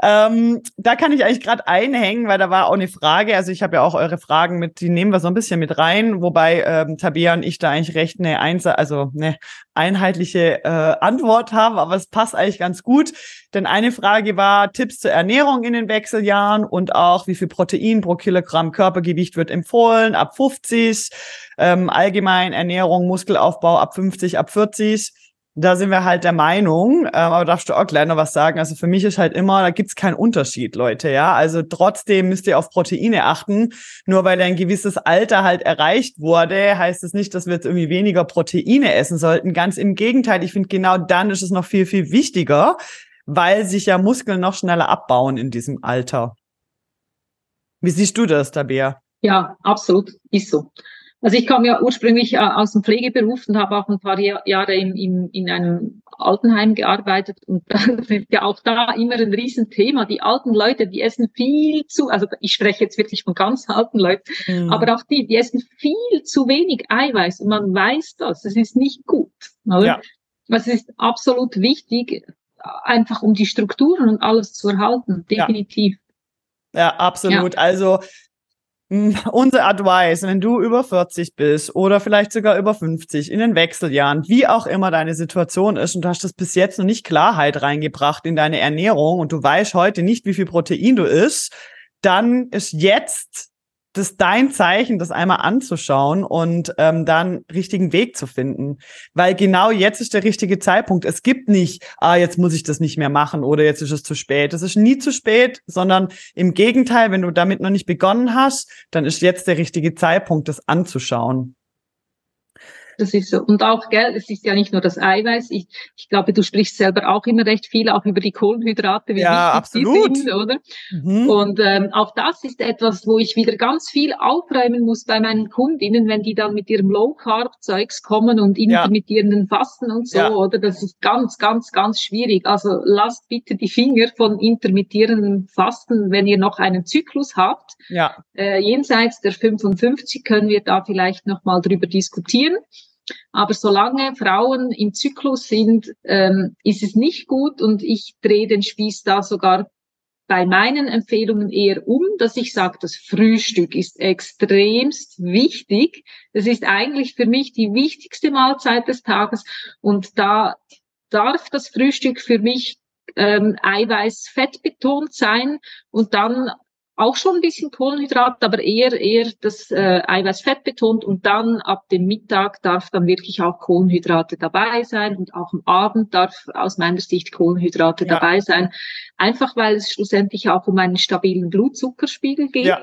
ähm, da kann ich eigentlich gerade einhängen, weil da war auch eine Frage. Also ich habe ja auch eure Fragen mit, die nehmen wir so ein bisschen mit rein, wobei ähm, Tabea und ich da eigentlich recht eine, Einse also eine einheitliche äh, Antwort haben, aber es passt eigentlich ganz gut. Denn eine Frage war Tipps zur Ernährung in den Wechseljahren und auch wie viel Protein pro Kilogramm Körpergewicht wird empfohlen ab 50 ähm, allgemein Ernährung, Muskelaufbau ab 50, ab 40. Da sind wir halt der Meinung, ähm, aber darfst du auch gleich noch was sagen? Also für mich ist halt immer, da gibt's keinen Unterschied, Leute, ja. Also trotzdem müsst ihr auf Proteine achten. Nur weil ein gewisses Alter halt erreicht wurde, heißt es das nicht, dass wir jetzt irgendwie weniger Proteine essen sollten. Ganz im Gegenteil, ich finde genau dann ist es noch viel, viel wichtiger, weil sich ja Muskeln noch schneller abbauen in diesem Alter. Wie siehst du das, Tabea? Ja, absolut, ist so. Also ich kam ja ursprünglich äh, aus dem Pflegeberuf und habe auch ein paar Jahre in, in, in einem Altenheim gearbeitet und das ist ja auch da immer ein Riesenthema. Die alten Leute, die essen viel zu, also ich spreche jetzt wirklich von ganz alten Leuten, mhm. aber auch die, die essen viel zu wenig Eiweiß und man weiß das, es ist nicht gut. Oder? Ja. Es ist absolut wichtig, einfach um die Strukturen und alles zu erhalten, definitiv. Ja, ja absolut. Ja. Also unser Advice, wenn du über 40 bist oder vielleicht sogar über 50 in den Wechseljahren, wie auch immer deine Situation ist und du hast das bis jetzt noch nicht Klarheit reingebracht in deine Ernährung und du weißt heute nicht, wie viel Protein du isst, dann ist jetzt das dein Zeichen, das einmal anzuschauen und ähm, dann richtigen Weg zu finden. Weil genau jetzt ist der richtige Zeitpunkt. Es gibt nicht, ah, jetzt muss ich das nicht mehr machen oder jetzt ist es zu spät. Es ist nie zu spät, sondern im Gegenteil, wenn du damit noch nicht begonnen hast, dann ist jetzt der richtige Zeitpunkt, das anzuschauen. Das ist so. Und auch, gell, es ist ja nicht nur das Eiweiß. Ich, ich glaube, du sprichst selber auch immer recht viel auch über die Kohlenhydrate, wie ja, absolut. sind, oder? Mhm. Und ähm, auch das ist etwas, wo ich wieder ganz viel aufräumen muss bei meinen Kundinnen, wenn die dann mit ihrem Low Carb Zeugs kommen und intermittierenden ja. Fasten und so, ja. oder? Das ist ganz, ganz, ganz schwierig. Also lasst bitte die Finger von intermittierenden Fasten, wenn ihr noch einen Zyklus habt. Ja. Äh, jenseits der 55 können wir da vielleicht noch mal drüber diskutieren. Aber solange Frauen im Zyklus sind, ähm, ist es nicht gut und ich drehe den Spieß da sogar bei meinen Empfehlungen eher um, dass ich sage, das Frühstück ist extremst wichtig. Das ist eigentlich für mich die wichtigste Mahlzeit des Tages und da darf das Frühstück für mich ähm, Eiweiß-Fett betont sein und dann auch schon ein bisschen Kohlenhydrat, aber eher eher das äh, Eiweiß-Fett betont und dann ab dem Mittag darf dann wirklich auch Kohlenhydrate dabei sein und auch am Abend darf aus meiner Sicht Kohlenhydrate ja. dabei sein, einfach weil es schlussendlich auch um einen stabilen Blutzuckerspiegel geht. Ja.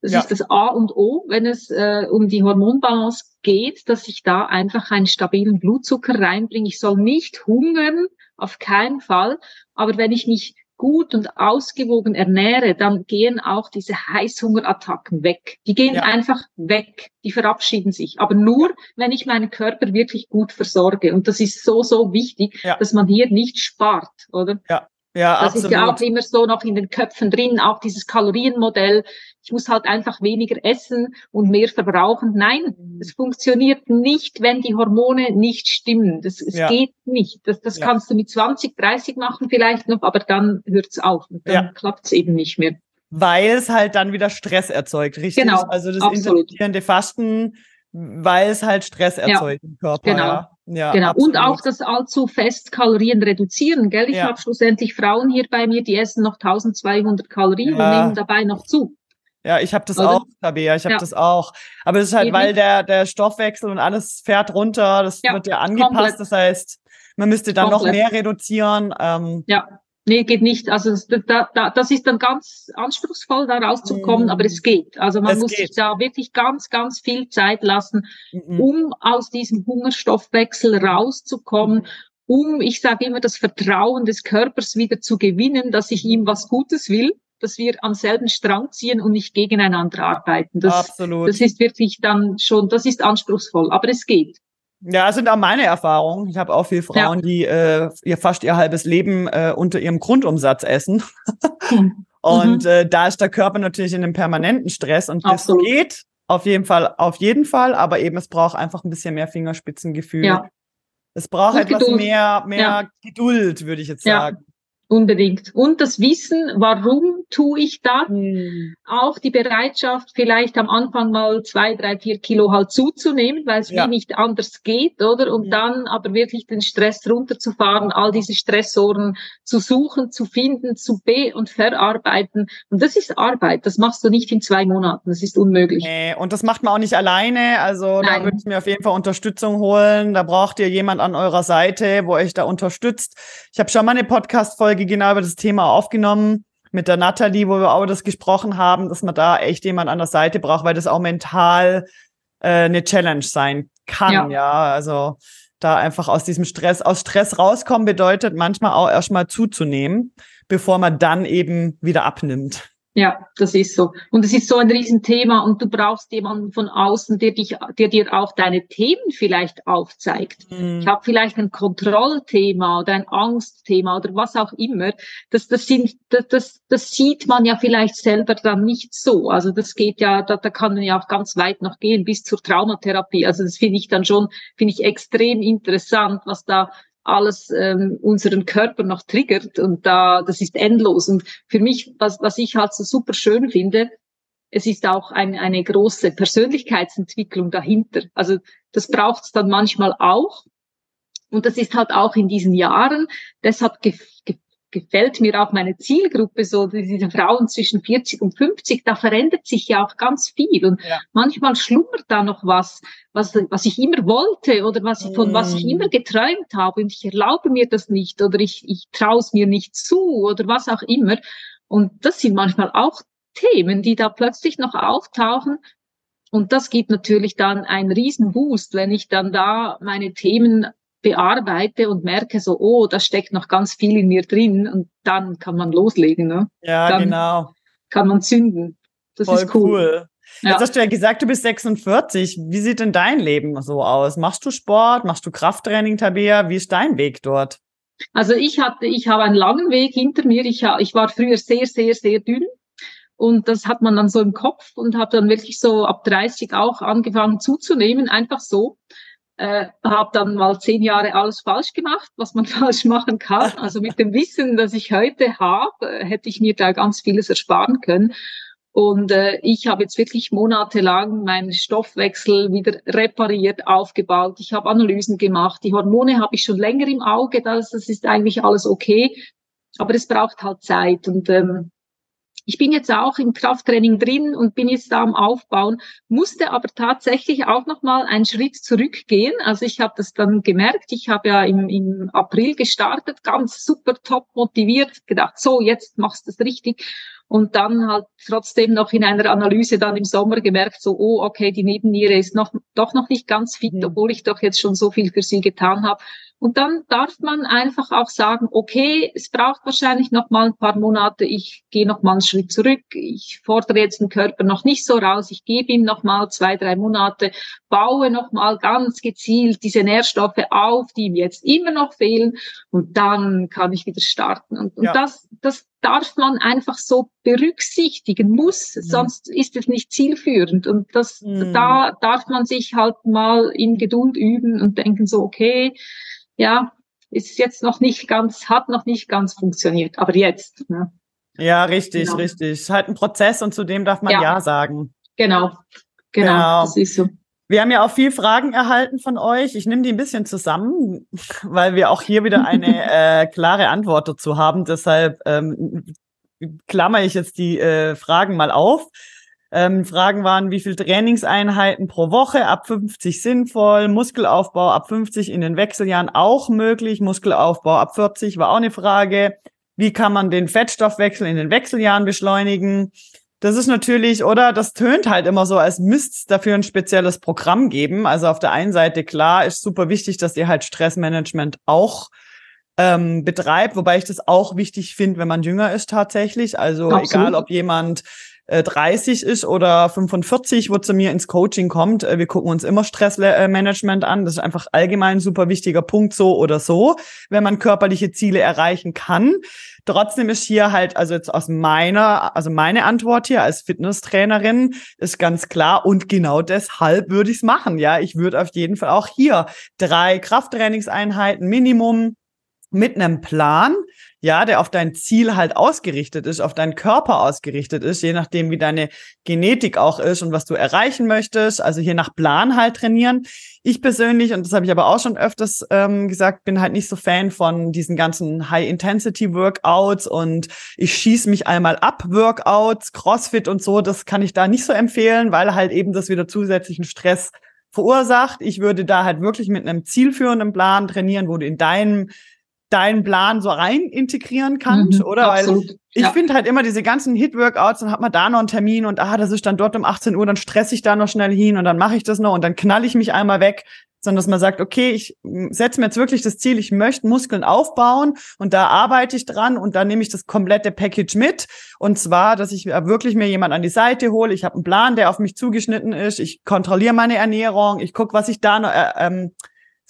Das ja. ist das A und O, wenn es äh, um die Hormonbalance geht, dass ich da einfach einen stabilen Blutzucker reinbringe. Ich soll nicht hungern, auf keinen Fall. Aber wenn ich mich gut und ausgewogen ernähre, dann gehen auch diese Heißhungerattacken weg. Die gehen ja. einfach weg, die verabschieden sich. Aber nur, wenn ich meinen Körper wirklich gut versorge. Und das ist so, so wichtig, ja. dass man hier nicht spart, oder? Ja. Ja, das absolut. ist ja auch immer so noch in den Köpfen drin, auch dieses Kalorienmodell. Ich muss halt einfach weniger essen und mehr verbrauchen. Nein, mhm. es funktioniert nicht, wenn die Hormone nicht stimmen. Das, es ja. geht nicht. Das, das ja. kannst du mit 20, 30 machen vielleicht noch, aber dann hört's auf und dann ja. klappt's eben nicht mehr. Weil es halt dann wieder Stress erzeugt, richtig? Genau, also das intermittierende Fasten, weil es halt Stress erzeugt im Körper. Genau. Ja. Ja, genau. Absolut. Und auch das allzu fest Kalorien reduzieren, gell? Ich ja. habe schlussendlich Frauen hier bei mir, die essen noch 1200 Kalorien ja. und nehmen dabei noch zu. Ja, ich habe das Oder? auch, Tabea, ich habe ja. das auch. Aber es ist halt, Eben. weil der, der Stoffwechsel und alles fährt runter, das wird ja angepasst. Komplett. Das heißt, man müsste dann Komplett. noch mehr reduzieren. Ähm, ja. Nee, geht nicht. Also da, da, das ist dann ganz anspruchsvoll, da rauszukommen, mm. aber es geht. Also man es muss geht. sich da wirklich ganz, ganz viel Zeit lassen, mm um aus diesem Hungerstoffwechsel rauszukommen, um, ich sage immer, das Vertrauen des Körpers wieder zu gewinnen, dass ich ihm was Gutes will dass wir am selben Strang ziehen und nicht gegeneinander arbeiten. Das, Absolut. das ist wirklich dann schon, das ist anspruchsvoll, aber es geht. Ja, das sind auch meine Erfahrungen. Ich habe auch viele Frauen, ja. die äh, ihr fast ihr halbes Leben äh, unter ihrem Grundumsatz essen. Hm. und mhm. äh, da ist der Körper natürlich in einem permanenten Stress und das Absolut. geht auf jeden Fall, auf jeden Fall, aber eben es braucht einfach ein bisschen mehr Fingerspitzengefühl. Ja. Es braucht und etwas Geduld. mehr, mehr ja. Geduld, würde ich jetzt sagen. Unbedingt. Und das Wissen, warum tue ich das? Mhm. Auch die Bereitschaft, vielleicht am Anfang mal zwei, drei, vier Kilo halt zuzunehmen, weil es ja. wie nicht anders geht, oder? Und mhm. dann aber wirklich den Stress runterzufahren, all diese Stressoren zu suchen, zu finden, zu be- und verarbeiten. Und das ist Arbeit. Das machst du nicht in zwei Monaten. Das ist unmöglich. Nee, und das macht man auch nicht alleine. Also Nein. da würde ich mir auf jeden Fall Unterstützung holen. Da braucht ihr jemand an eurer Seite, wo euch da unterstützt. Ich habe schon mal eine Podcast-Folge Folge genau über das Thema aufgenommen mit der Natalie, wo wir auch das gesprochen haben, dass man da echt jemand an der Seite braucht, weil das auch mental äh, eine Challenge sein kann. Ja. ja, also da einfach aus diesem Stress, aus Stress rauskommen bedeutet manchmal auch erstmal zuzunehmen, bevor man dann eben wieder abnimmt. Ja, das ist so. Und es ist so ein Riesenthema und du brauchst jemanden von außen, der dich, der dir auch deine Themen vielleicht aufzeigt. Mhm. Ich habe vielleicht ein Kontrollthema oder ein Angstthema oder was auch immer. Das, das sind, das, das, das sieht man ja vielleicht selber dann nicht so. Also das geht ja, da, da kann man ja auch ganz weit noch gehen bis zur Traumatherapie. Also das finde ich dann schon, finde ich extrem interessant, was da alles ähm, unseren Körper noch triggert und da das ist endlos. Und für mich was was ich halt so super schön finde es ist auch ein, eine große Persönlichkeitsentwicklung dahinter. Also das braucht es dann manchmal auch. Und das ist halt auch in diesen Jahren deshalb ge ge gefällt mir auch meine Zielgruppe so, diese Frauen zwischen 40 und 50, da verändert sich ja auch ganz viel und ja. manchmal schlummert da noch was, was, was ich immer wollte oder was ich, von was ich immer mm. geträumt habe und ich erlaube mir das nicht oder ich, ich traue es mir nicht zu oder was auch immer. Und das sind manchmal auch Themen, die da plötzlich noch auftauchen, Und das gibt natürlich dann einen riesen Boost, wenn ich dann da meine Themen bearbeite und merke so, oh, da steckt noch ganz viel in mir drin und dann kann man loslegen. Ne? Ja, dann genau. Kann man zünden. Das Voll ist cool. cool. Ja. Jetzt hast du ja gesagt, du bist 46. Wie sieht denn dein Leben so aus? Machst du Sport? Machst du Krafttraining, Tabea? Wie ist dein Weg dort? Also ich hatte, ich habe einen langen Weg hinter mir. Ich, ich war früher sehr, sehr, sehr dünn. Und das hat man dann so im Kopf und habe dann wirklich so ab 30 auch angefangen zuzunehmen, einfach so. Äh, habe dann mal zehn Jahre alles falsch gemacht, was man falsch machen kann. Also mit dem Wissen, das ich heute habe, hätte ich mir da ganz vieles ersparen können. Und äh, ich habe jetzt wirklich monatelang meinen Stoffwechsel wieder repariert, aufgebaut. Ich habe Analysen gemacht. Die Hormone habe ich schon länger im Auge. Das, das ist eigentlich alles okay. Aber es braucht halt Zeit. Und ähm, ich bin jetzt auch im Krafttraining drin und bin jetzt da am Aufbauen, musste aber tatsächlich auch noch mal einen Schritt zurückgehen. Also ich habe das dann gemerkt. Ich habe ja im, im April gestartet, ganz super top motiviert, gedacht, so jetzt machst du es richtig und dann halt trotzdem noch in einer Analyse dann im Sommer gemerkt, so, oh, okay, die Nebenniere ist noch, doch noch nicht ganz fit, mhm. obwohl ich doch jetzt schon so viel für sie getan habe. Und dann darf man einfach auch sagen, okay, es braucht wahrscheinlich noch mal ein paar Monate, ich gehe noch mal einen Schritt zurück, ich fordere jetzt den Körper noch nicht so raus, ich gebe ihm noch mal zwei, drei Monate, baue noch mal ganz gezielt diese Nährstoffe auf, die ihm jetzt immer noch fehlen. Und dann kann ich wieder starten. Und, und ja. das, das darf man einfach so berücksichtigen muss, mhm. sonst ist es nicht zielführend. Und das, mhm. da darf man sich halt mal in Geduld üben und denken so, okay, ja, ist jetzt noch nicht ganz, hat noch nicht ganz funktioniert, aber jetzt. Ne? Ja, richtig, genau. richtig. Ist halt ein Prozess und zu dem darf man ja, ja sagen. Genau, genau, genau, das ist so. Wir haben ja auch viel Fragen erhalten von euch. Ich nehme die ein bisschen zusammen, weil wir auch hier wieder eine äh, klare Antwort dazu haben. Deshalb ähm, klammer ich jetzt die äh, Fragen mal auf. Ähm, Fragen waren, wie viel Trainingseinheiten pro Woche, ab 50 sinnvoll, Muskelaufbau ab 50 in den Wechseljahren auch möglich, Muskelaufbau ab 40 war auch eine Frage. Wie kann man den Fettstoffwechsel in den Wechseljahren beschleunigen? Das ist natürlich, oder das tönt halt immer so, als müsste es dafür ein spezielles Programm geben. Also auf der einen Seite, klar, ist super wichtig, dass ihr halt Stressmanagement auch ähm, betreibt, wobei ich das auch wichtig finde, wenn man jünger ist tatsächlich. Also Absolut. egal, ob jemand 30 äh, ist oder 45, wo zu mir ins Coaching kommt. Äh, wir gucken uns immer Stressmanagement an. Das ist einfach allgemein ein super wichtiger Punkt, so oder so, wenn man körperliche Ziele erreichen kann. Trotzdem ist hier halt, also jetzt aus meiner, also meine Antwort hier als Fitnesstrainerin ist ganz klar und genau deshalb würde ich es machen. Ja, ich würde auf jeden Fall auch hier drei Krafttrainingseinheiten Minimum mit einem Plan, ja, der auf dein Ziel halt ausgerichtet ist, auf deinen Körper ausgerichtet ist, je nachdem, wie deine Genetik auch ist und was du erreichen möchtest. Also hier nach Plan halt trainieren. Ich persönlich, und das habe ich aber auch schon öfters ähm, gesagt, bin halt nicht so Fan von diesen ganzen High-Intensity-Workouts und ich schieße mich einmal ab Workouts, CrossFit und so. Das kann ich da nicht so empfehlen, weil halt eben das wieder zusätzlichen Stress verursacht. Ich würde da halt wirklich mit einem zielführenden Plan trainieren, wo du in deinem deinen Plan so rein integrieren kannst, mhm, oder? Absolut. Weil ich ja. finde halt immer diese ganzen Hit-Workouts, dann hat man da noch einen Termin und ah, das ist dann dort um 18 Uhr, dann stress ich da noch schnell hin und dann mache ich das noch und dann knall ich mich einmal weg, sondern dass man sagt, okay, ich setze mir jetzt wirklich das Ziel, ich möchte Muskeln aufbauen und da arbeite ich dran und dann nehme ich das komplette Package mit und zwar, dass ich wirklich mir jemand an die Seite hole, ich habe einen Plan, der auf mich zugeschnitten ist, ich kontrolliere meine Ernährung, ich gucke, was ich da noch äh, ähm,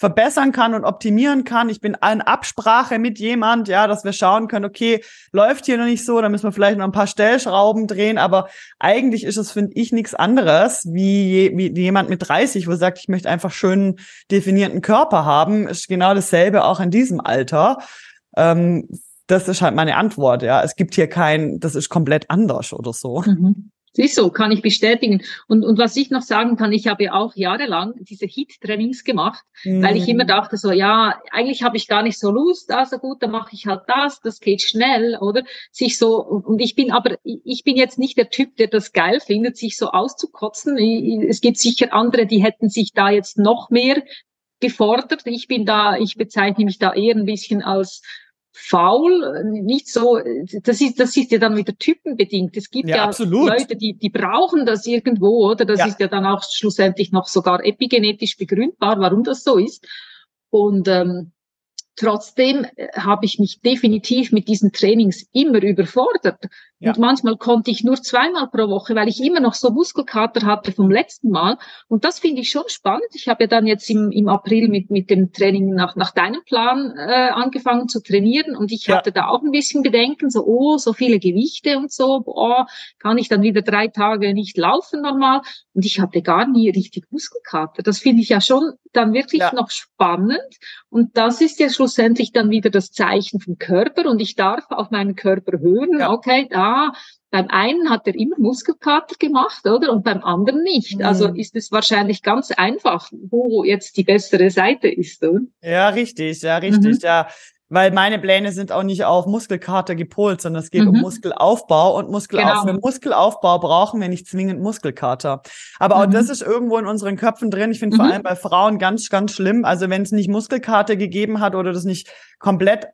verbessern kann und optimieren kann. Ich bin in Absprache mit jemand, ja, dass wir schauen können, okay, läuft hier noch nicht so, da müssen wir vielleicht noch ein paar Stellschrauben drehen, aber eigentlich ist es, finde ich, nichts anderes wie, wie jemand mit 30, wo sagt, ich möchte einfach schön definierten Körper haben, ist genau dasselbe auch in diesem Alter. Ähm, das ist halt meine Antwort, ja. Es gibt hier kein, das ist komplett anders oder so. Mhm. Siehst du, kann ich bestätigen. Und, und was ich noch sagen kann, ich habe ja auch jahrelang diese Hit-Trainings gemacht, mhm. weil ich immer mhm. dachte so, ja, eigentlich habe ich gar nicht so Lust, also gut, dann mache ich halt das, das geht schnell, oder? Sich so, und ich bin aber, ich bin jetzt nicht der Typ, der das geil findet, sich so auszukotzen. Es gibt sicher andere, die hätten sich da jetzt noch mehr gefordert. Ich bin da, ich bezeichne mich da eher ein bisschen als faul, nicht so, das ist, das ist ja dann wieder typenbedingt. Es gibt ja, ja Leute, die, die brauchen das irgendwo, oder? Das ja. ist ja dann auch schlussendlich noch sogar epigenetisch begründbar, warum das so ist. Und ähm, Trotzdem äh, habe ich mich definitiv mit diesen Trainings immer überfordert. Ja. Und manchmal konnte ich nur zweimal pro Woche, weil ich immer noch so Muskelkater hatte vom letzten Mal. Und das finde ich schon spannend. Ich habe ja dann jetzt im, im April mit, mit dem Training nach, nach deinem Plan äh, angefangen zu trainieren. Und ich ja. hatte da auch ein bisschen Bedenken, so, oh, so viele Gewichte und so, boah, kann ich dann wieder drei Tage nicht laufen normal. Und ich hatte gar nie richtig Muskelkater. Das finde ich ja schon dann wirklich ja. noch spannend. Und das ist ja schlussendlich dann wieder das Zeichen vom Körper. Und ich darf auf meinen Körper hören, ja. okay, da beim einen hat er immer Muskelkater gemacht, oder? Und beim anderen nicht. Mhm. Also ist es wahrscheinlich ganz einfach, wo jetzt die bessere Seite ist, oder? Ja, richtig, ja, richtig, mhm. ja. Weil meine Pläne sind auch nicht auf Muskelkater gepolt, sondern es geht mhm. um Muskelaufbau und Muskelaufbau. Genau. Für Muskelaufbau brauchen wir nicht zwingend Muskelkater. Aber auch das mhm. ist irgendwo in unseren Köpfen drin. Ich finde vor mhm. allem bei Frauen ganz, ganz schlimm. Also wenn es nicht Muskelkater gegeben hat oder das nicht komplett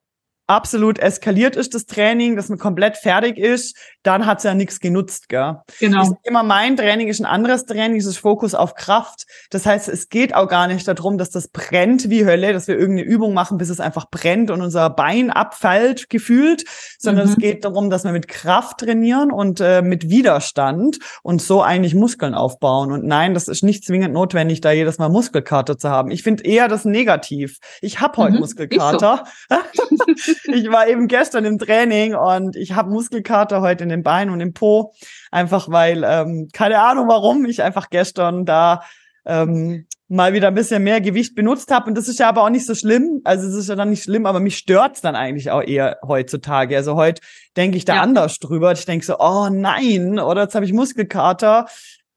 absolut eskaliert ist, das Training, dass man komplett fertig ist, dann hat's ja nichts genutzt, gell? Genau. Ich immer mein Training ist ein anderes Training, es ist Fokus auf Kraft. Das heißt, es geht auch gar nicht darum, dass das brennt wie Hölle, dass wir irgendeine Übung machen, bis es einfach brennt und unser Bein abfällt, gefühlt, sondern mhm. es geht darum, dass wir mit Kraft trainieren und äh, mit Widerstand und so eigentlich Muskeln aufbauen. Und nein, das ist nicht zwingend notwendig, da jedes Mal Muskelkater zu haben. Ich finde eher das negativ. Ich habe heute mhm. Muskelkater. Ich war eben gestern im Training und ich habe Muskelkater heute in den Beinen und im Po. Einfach weil, ähm, keine Ahnung warum, ich einfach gestern da ähm, mal wieder ein bisschen mehr Gewicht benutzt habe. Und das ist ja aber auch nicht so schlimm. Also es ist ja dann nicht schlimm, aber mich stört's dann eigentlich auch eher heutzutage. Also heute denke ich da ja. anders drüber. Ich denke so, oh nein, oder jetzt habe ich Muskelkater.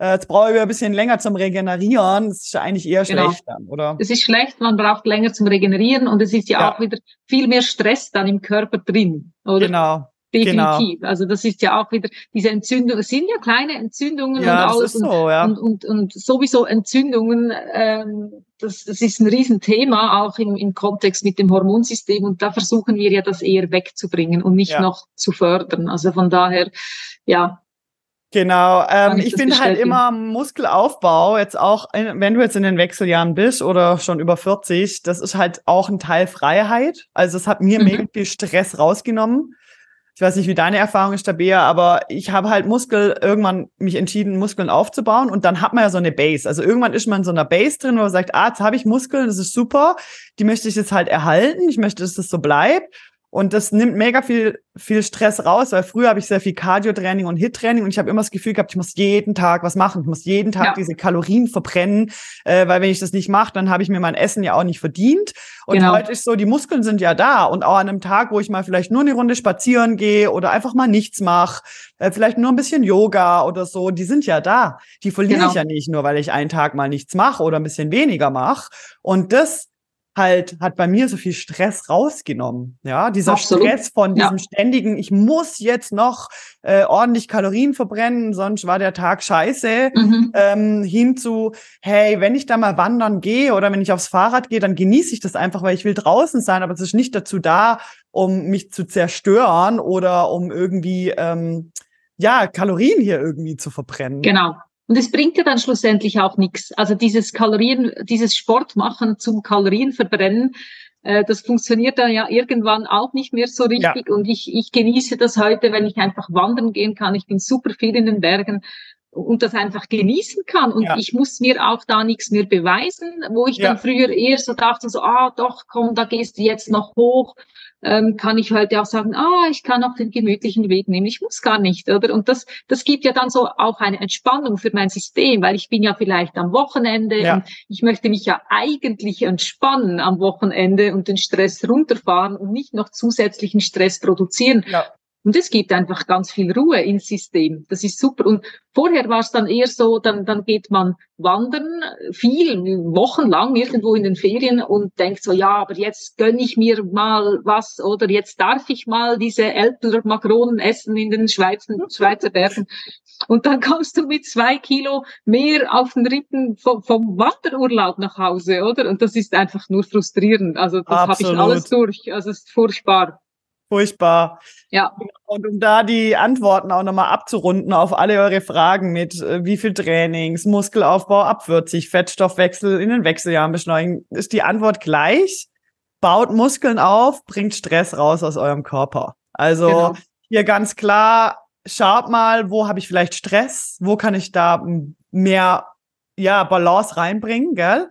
Äh, jetzt brauche ich ein bisschen länger zum Regenerieren. Das ist ja eigentlich eher genau. schlecht dann, oder? Es ist schlecht, man braucht länger zum Regenerieren und es ist ja, ja. auch wieder viel mehr Stress dann im Körper drin, oder? Genau. Definitiv. Genau. Also das ist ja auch wieder diese Entzündungen, es sind ja kleine Entzündungen ja, und alles. So, ja. und, und, und sowieso Entzündungen, ähm, das, das ist ein Riesenthema, auch im, im Kontext mit dem Hormonsystem. Und da versuchen wir ja das eher wegzubringen und nicht ja. noch zu fördern. Also von daher, ja, Genau, ähm, ich, finde halt immer Muskelaufbau, jetzt auch, wenn du jetzt in den Wechseljahren bist oder schon über 40, das ist halt auch ein Teil Freiheit. Also es hat mir mhm. mega viel Stress rausgenommen. Ich weiß nicht, wie deine Erfahrung ist, Tabea, aber ich habe halt Muskel irgendwann mich entschieden, Muskeln aufzubauen und dann hat man ja so eine Base. Also irgendwann ist man in so einer Base drin, wo man sagt, ah, jetzt habe ich Muskeln, das ist super, die möchte ich jetzt halt erhalten, ich möchte, dass das so bleibt. Und das nimmt mega viel, viel Stress raus, weil früher habe ich sehr viel Cardio-Training und Hit-Training und ich habe immer das Gefühl gehabt, ich muss jeden Tag was machen. Ich muss jeden Tag ja. diese Kalorien verbrennen, äh, weil wenn ich das nicht mache, dann habe ich mir mein Essen ja auch nicht verdient. Und genau. heute ist so, die Muskeln sind ja da. Und auch an einem Tag, wo ich mal vielleicht nur eine Runde spazieren gehe oder einfach mal nichts mache, äh, vielleicht nur ein bisschen Yoga oder so, die sind ja da. Die verliere genau. ich ja nicht, nur weil ich einen Tag mal nichts mache oder ein bisschen weniger mache. Und das halt hat bei mir so viel Stress rausgenommen. Ja, dieser Absolut. Stress von diesem ja. ständigen, ich muss jetzt noch äh, ordentlich Kalorien verbrennen, sonst war der Tag scheiße, mhm. ähm, hin zu, hey, wenn ich da mal wandern gehe oder wenn ich aufs Fahrrad gehe, dann genieße ich das einfach, weil ich will draußen sein, aber es ist nicht dazu da, um mich zu zerstören oder um irgendwie ähm, ja Kalorien hier irgendwie zu verbrennen. Genau. Und es bringt ja dann schlussendlich auch nichts. Also dieses Kalorien, dieses Sportmachen zum Kalorienverbrennen, äh, das funktioniert dann ja irgendwann auch nicht mehr so richtig. Ja. Und ich, ich genieße das heute, wenn ich einfach wandern gehen kann. Ich bin super viel in den Bergen und das einfach genießen kann. Und ja. ich muss mir auch da nichts mehr beweisen, wo ich ja. dann früher eher so dachte, so, ah, doch, komm, da gehst du jetzt noch hoch ähm, kann ich heute auch sagen, ah, ich kann auch den gemütlichen Weg nehmen, ich muss gar nicht, oder? Und das, das gibt ja dann so auch eine Entspannung für mein System, weil ich bin ja vielleicht am Wochenende ja. und ich möchte mich ja eigentlich entspannen am Wochenende und den Stress runterfahren und nicht noch zusätzlichen Stress produzieren. Ja. Und es gibt einfach ganz viel Ruhe ins System. Das ist super. Und vorher war es dann eher so, dann, dann geht man wandern, viel, wochenlang irgendwo in den Ferien und denkt so, ja, aber jetzt gönn ich mir mal was oder jetzt darf ich mal diese ältere Makronen essen in den Schweizer, Schweizer Bergen. Und dann kommst du mit zwei Kilo mehr auf den Rippen vom, vom Wanderurlaub nach Hause, oder? Und das ist einfach nur frustrierend. Also das habe ich alles durch. Also es ist furchtbar. Furchtbar. Ja. Und um da die Antworten auch nochmal abzurunden auf alle eure Fragen mit äh, wie viel Trainings, Muskelaufbau ab 40, Fettstoffwechsel in den Wechseljahren beschleunigen, ist die Antwort gleich. Baut Muskeln auf, bringt Stress raus aus eurem Körper. Also genau. hier ganz klar, schaut mal, wo habe ich vielleicht Stress, wo kann ich da mehr ja, Balance reinbringen, gell?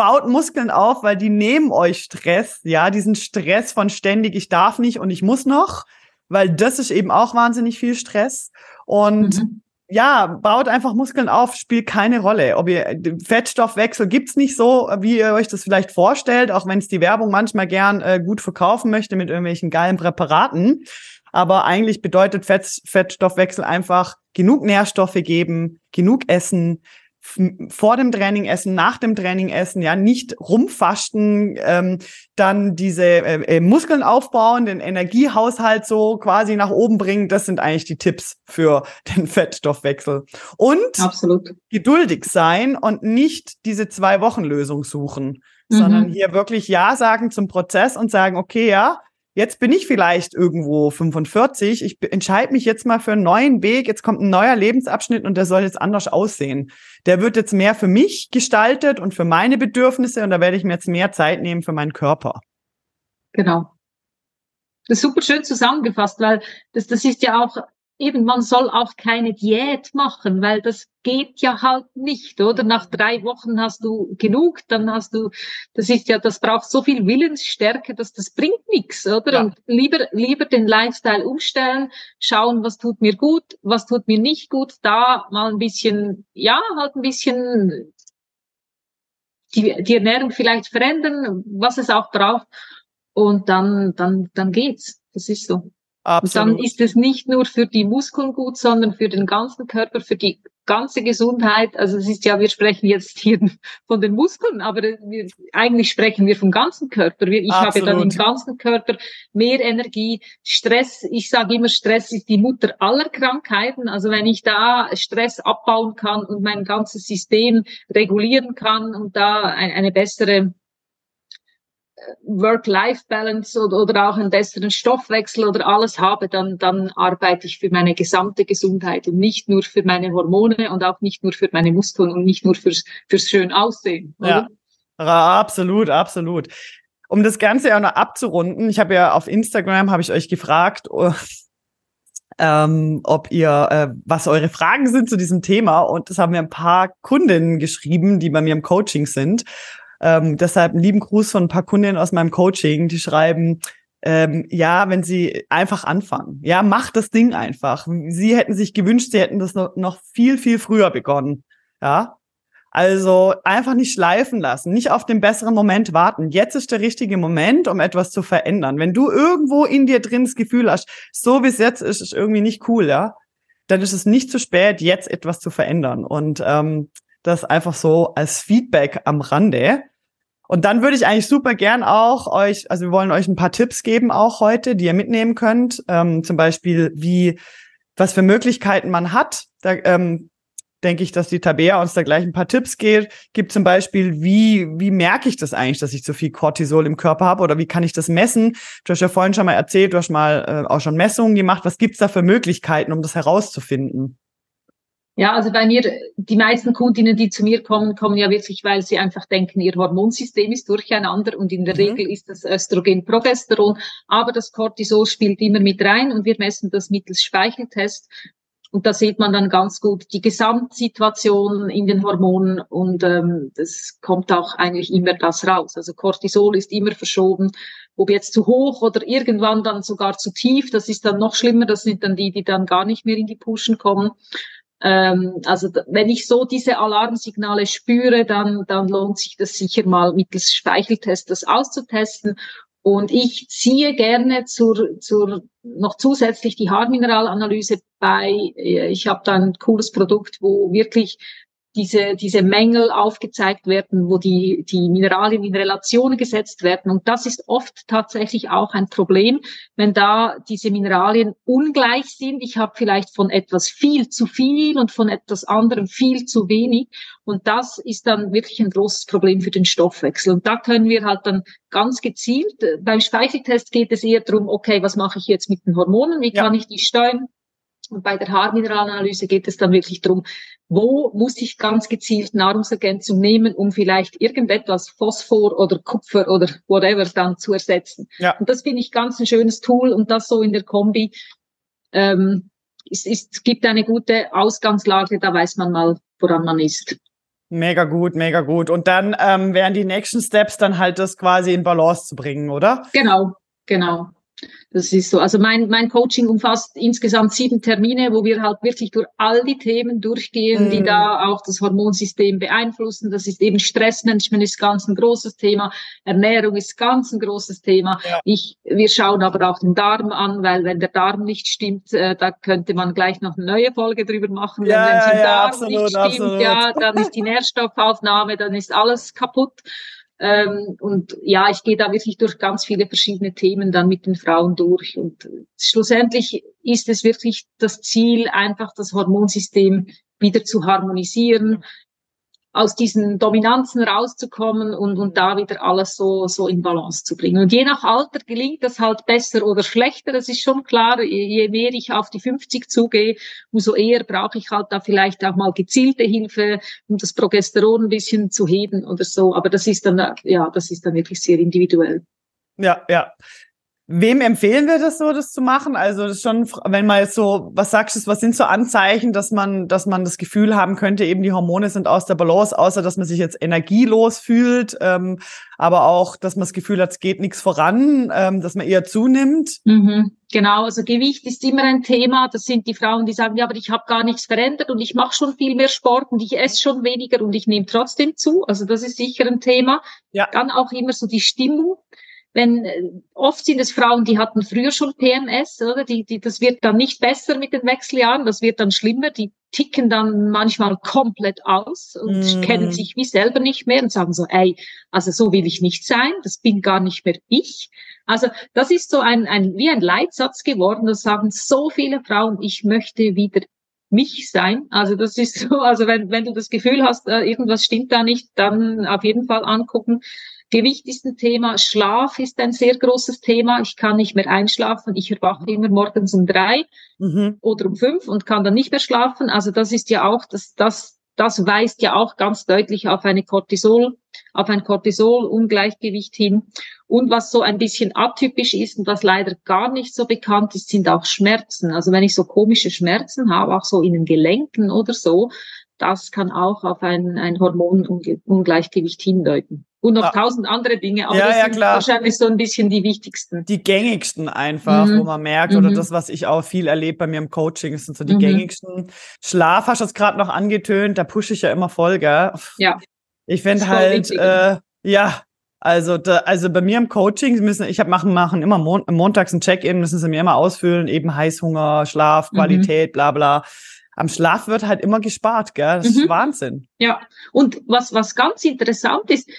Baut Muskeln auf, weil die nehmen euch Stress, ja, diesen Stress von ständig, ich darf nicht und ich muss noch, weil das ist eben auch wahnsinnig viel Stress. Und mhm. ja, baut einfach Muskeln auf, spielt keine Rolle. Ob ihr Fettstoffwechsel gibt's nicht so, wie ihr euch das vielleicht vorstellt, auch wenn es die Werbung manchmal gern äh, gut verkaufen möchte mit irgendwelchen geilen Präparaten. Aber eigentlich bedeutet Fett, Fettstoffwechsel einfach genug Nährstoffe geben, genug essen, vor dem Training essen, nach dem Training essen, ja, nicht rumfasten, ähm, dann diese äh, äh, Muskeln aufbauen, den Energiehaushalt so quasi nach oben bringen. Das sind eigentlich die Tipps für den Fettstoffwechsel. Und Absolut. geduldig sein und nicht diese zwei Wochen Lösung suchen, mhm. sondern hier wirklich Ja sagen zum Prozess und sagen, okay, ja, jetzt bin ich vielleicht irgendwo 45, ich entscheide mich jetzt mal für einen neuen Weg, jetzt kommt ein neuer Lebensabschnitt und der soll jetzt anders aussehen. Der wird jetzt mehr für mich gestaltet und für meine Bedürfnisse und da werde ich mir jetzt mehr Zeit nehmen für meinen Körper. Genau. Das ist super schön zusammengefasst, weil das, das ist ja auch eben, man soll auch keine Diät machen, weil das geht ja halt nicht, oder? Nach drei Wochen hast du genug, dann hast du, das ist ja, das braucht so viel Willensstärke, dass das bringt nichts, oder? Ja. Und lieber, lieber den Lifestyle umstellen, schauen, was tut mir gut, was tut mir nicht gut, da mal ein bisschen, ja, halt ein bisschen die, die Ernährung vielleicht verändern, was es auch braucht. Und dann, dann, dann geht's. Das ist so. Absolut. Dann ist es nicht nur für die Muskeln gut, sondern für den ganzen Körper, für die ganze Gesundheit. Also es ist ja, wir sprechen jetzt hier von den Muskeln, aber wir, eigentlich sprechen wir vom ganzen Körper. Ich Absolut. habe dann im ganzen Körper mehr Energie. Stress, ich sage immer, Stress ist die Mutter aller Krankheiten. Also wenn ich da Stress abbauen kann und mein ganzes System regulieren kann und da eine bessere Work-Life-Balance oder, oder auch einen besseren Stoffwechsel oder alles habe, dann, dann arbeite ich für meine gesamte Gesundheit und nicht nur für meine Hormone und auch nicht nur für meine Muskeln und nicht nur fürs, fürs schön Aussehen. Oder? Ja, absolut, absolut. Um das Ganze auch noch abzurunden, ich habe ja auf Instagram, habe ich euch gefragt, oh, ähm, ob ihr, äh, was eure Fragen sind zu diesem Thema. Und das haben mir ein paar Kundinnen geschrieben, die bei mir im Coaching sind. Ähm, deshalb einen lieben Gruß von ein paar Kundinnen aus meinem Coaching, die schreiben, ähm, ja, wenn sie einfach anfangen. Ja, macht das Ding einfach. Sie hätten sich gewünscht, sie hätten das noch, noch viel, viel früher begonnen. Ja. Also einfach nicht schleifen lassen, nicht auf den besseren Moment warten. Jetzt ist der richtige Moment, um etwas zu verändern. Wenn du irgendwo in dir drin das Gefühl hast, so wie es jetzt ist, ist irgendwie nicht cool, ja, dann ist es nicht zu spät, jetzt etwas zu verändern. Und ähm, das einfach so als Feedback am Rande. Und dann würde ich eigentlich super gern auch euch, also wir wollen euch ein paar Tipps geben auch heute, die ihr mitnehmen könnt. Ähm, zum Beispiel, wie, was für Möglichkeiten man hat. Da ähm, denke ich, dass die Tabea uns da gleich ein paar Tipps geht. Gibt zum Beispiel, wie, wie merke ich das eigentlich, dass ich zu viel Cortisol im Körper habe oder wie kann ich das messen? Du hast ja vorhin schon mal erzählt, du hast mal äh, auch schon Messungen gemacht. Was gibt's da für Möglichkeiten, um das herauszufinden? Ja, also bei mir, die meisten Kundinnen, die zu mir kommen, kommen ja wirklich, weil sie einfach denken, ihr Hormonsystem ist durcheinander und in der mhm. Regel ist das Östrogen Progesteron, aber das Cortisol spielt immer mit rein und wir messen das mittels Speicheltest und da sieht man dann ganz gut die Gesamtsituation in den Hormonen und ähm, das kommt auch eigentlich immer das raus. Also Cortisol ist immer verschoben, ob jetzt zu hoch oder irgendwann dann sogar zu tief, das ist dann noch schlimmer, das sind dann die, die dann gar nicht mehr in die Puschen kommen. Ähm, also wenn ich so diese Alarmsignale spüre, dann, dann lohnt sich das sicher mal mittels Speicheltest das auszutesten. Und ich ziehe gerne zur, zur noch zusätzlich die Haarmineralanalyse bei. Ich habe da ein cooles Produkt, wo wirklich diese, diese Mängel aufgezeigt werden, wo die, die Mineralien in Relation gesetzt werden. Und das ist oft tatsächlich auch ein Problem, wenn da diese Mineralien ungleich sind. Ich habe vielleicht von etwas viel zu viel und von etwas anderem viel zu wenig. Und das ist dann wirklich ein großes Problem für den Stoffwechsel. Und da können wir halt dann ganz gezielt, beim Speicheltest geht es eher darum, okay, was mache ich jetzt mit den Hormonen? Wie ja. kann ich die steuern? Und bei der Haarmineralanalyse geht es dann wirklich darum, wo muss ich ganz gezielt Nahrungsergänzung nehmen, um vielleicht irgendetwas Phosphor oder Kupfer oder whatever dann zu ersetzen. Ja. Und das finde ich ganz ein schönes Tool und das so in der Kombi. Ähm, es, es gibt eine gute Ausgangslage, da weiß man mal, woran man ist. Mega gut, mega gut. Und dann ähm, wären die nächsten Steps dann halt das quasi in Balance zu bringen, oder? Genau, genau. Das ist so. Also mein, mein Coaching umfasst insgesamt sieben Termine, wo wir halt wirklich durch all die Themen durchgehen, mm. die da auch das Hormonsystem beeinflussen. Das ist eben Stressmanagement ist ganz ein großes Thema. Ernährung ist ganz ein großes Thema. Ja. Ich, wir schauen aber auch den Darm an, weil wenn der Darm nicht stimmt, äh, da könnte man gleich noch eine neue Folge drüber machen. Ja, wenn es im ja, Darm absolut, nicht stimmt, absolut. ja, dann ist die Nährstoffaufnahme, dann ist alles kaputt. Ähm, und ja, ich gehe da wirklich durch ganz viele verschiedene Themen dann mit den Frauen durch. Und schlussendlich ist es wirklich das Ziel, einfach das Hormonsystem wieder zu harmonisieren, aus diesen Dominanzen rauszukommen und, und da wieder alles so, so in Balance zu bringen. Und je nach Alter gelingt das halt besser oder schlechter. Das ist schon klar. Je mehr ich auf die 50 zugehe, umso eher brauche ich halt da vielleicht auch mal gezielte Hilfe, um das Progesteron ein bisschen zu heben oder so. Aber das ist dann, ja, das ist dann wirklich sehr individuell. Ja, ja. Wem empfehlen wir das so, das zu machen? Also das ist schon, wenn man jetzt so, was sagst du, was sind so Anzeichen, dass man, dass man das Gefühl haben könnte, eben die Hormone sind aus der Balance, außer dass man sich jetzt energielos fühlt, ähm, aber auch, dass man das Gefühl hat, es geht nichts voran, ähm, dass man eher zunimmt. Mhm, genau, also Gewicht ist immer ein Thema. Das sind die Frauen, die sagen, ja, aber ich habe gar nichts verändert und ich mache schon viel mehr Sport und ich esse schon weniger und ich nehme trotzdem zu. Also das ist sicher ein Thema. Ja. Dann auch immer so die Stimmung wenn äh, oft sind es Frauen, die hatten früher schon PMS, oder? Die, die, das wird dann nicht besser mit den Wechseljahren, das wird dann schlimmer. Die ticken dann manchmal komplett aus und mm. kennen sich wie selber nicht mehr und sagen so, ey, also so will ich nicht sein, das bin gar nicht mehr ich. Also das ist so ein, ein wie ein Leitsatz geworden, das sagen so viele Frauen, ich möchte wieder mich sein. Also das ist so, also wenn, wenn du das Gefühl hast, äh, irgendwas stimmt da nicht, dann auf jeden Fall angucken. Gewicht ist ein Thema, Schlaf ist ein sehr großes Thema. Ich kann nicht mehr einschlafen. Ich erwache immer morgens um drei mhm. oder um fünf und kann dann nicht mehr schlafen. Also das ist ja auch, das, das, das weist ja auch ganz deutlich auf eine Cortisol, auf ein Cortisol-Ungleichgewicht hin. Und was so ein bisschen atypisch ist und was leider gar nicht so bekannt ist, sind auch Schmerzen. Also wenn ich so komische Schmerzen habe, auch so in den Gelenken oder so, das kann auch auf ein, ein Hormonungleichgewicht hindeuten. Und noch ja. tausend andere Dinge, aber ja, das sind ja, wahrscheinlich so ein bisschen die wichtigsten. Die gängigsten einfach, mhm. wo man merkt, mhm. oder das, was ich auch viel erlebe bei mir im Coaching, sind so die mhm. gängigsten. Schlaf hast du es gerade noch angetönt, da pushe ich ja immer voll, gell? Ja. Ich finde halt, äh, ja, also, da, also bei mir im Coaching müssen, ich habe machen, machen immer mon montags ein Check-in, müssen sie mir immer ausfüllen, eben Heißhunger, Schlaf, mhm. Qualität, bla bla am Schlaf wird halt immer gespart, gell? Das mhm. ist Wahnsinn. Ja, und was, was ganz interessant ist,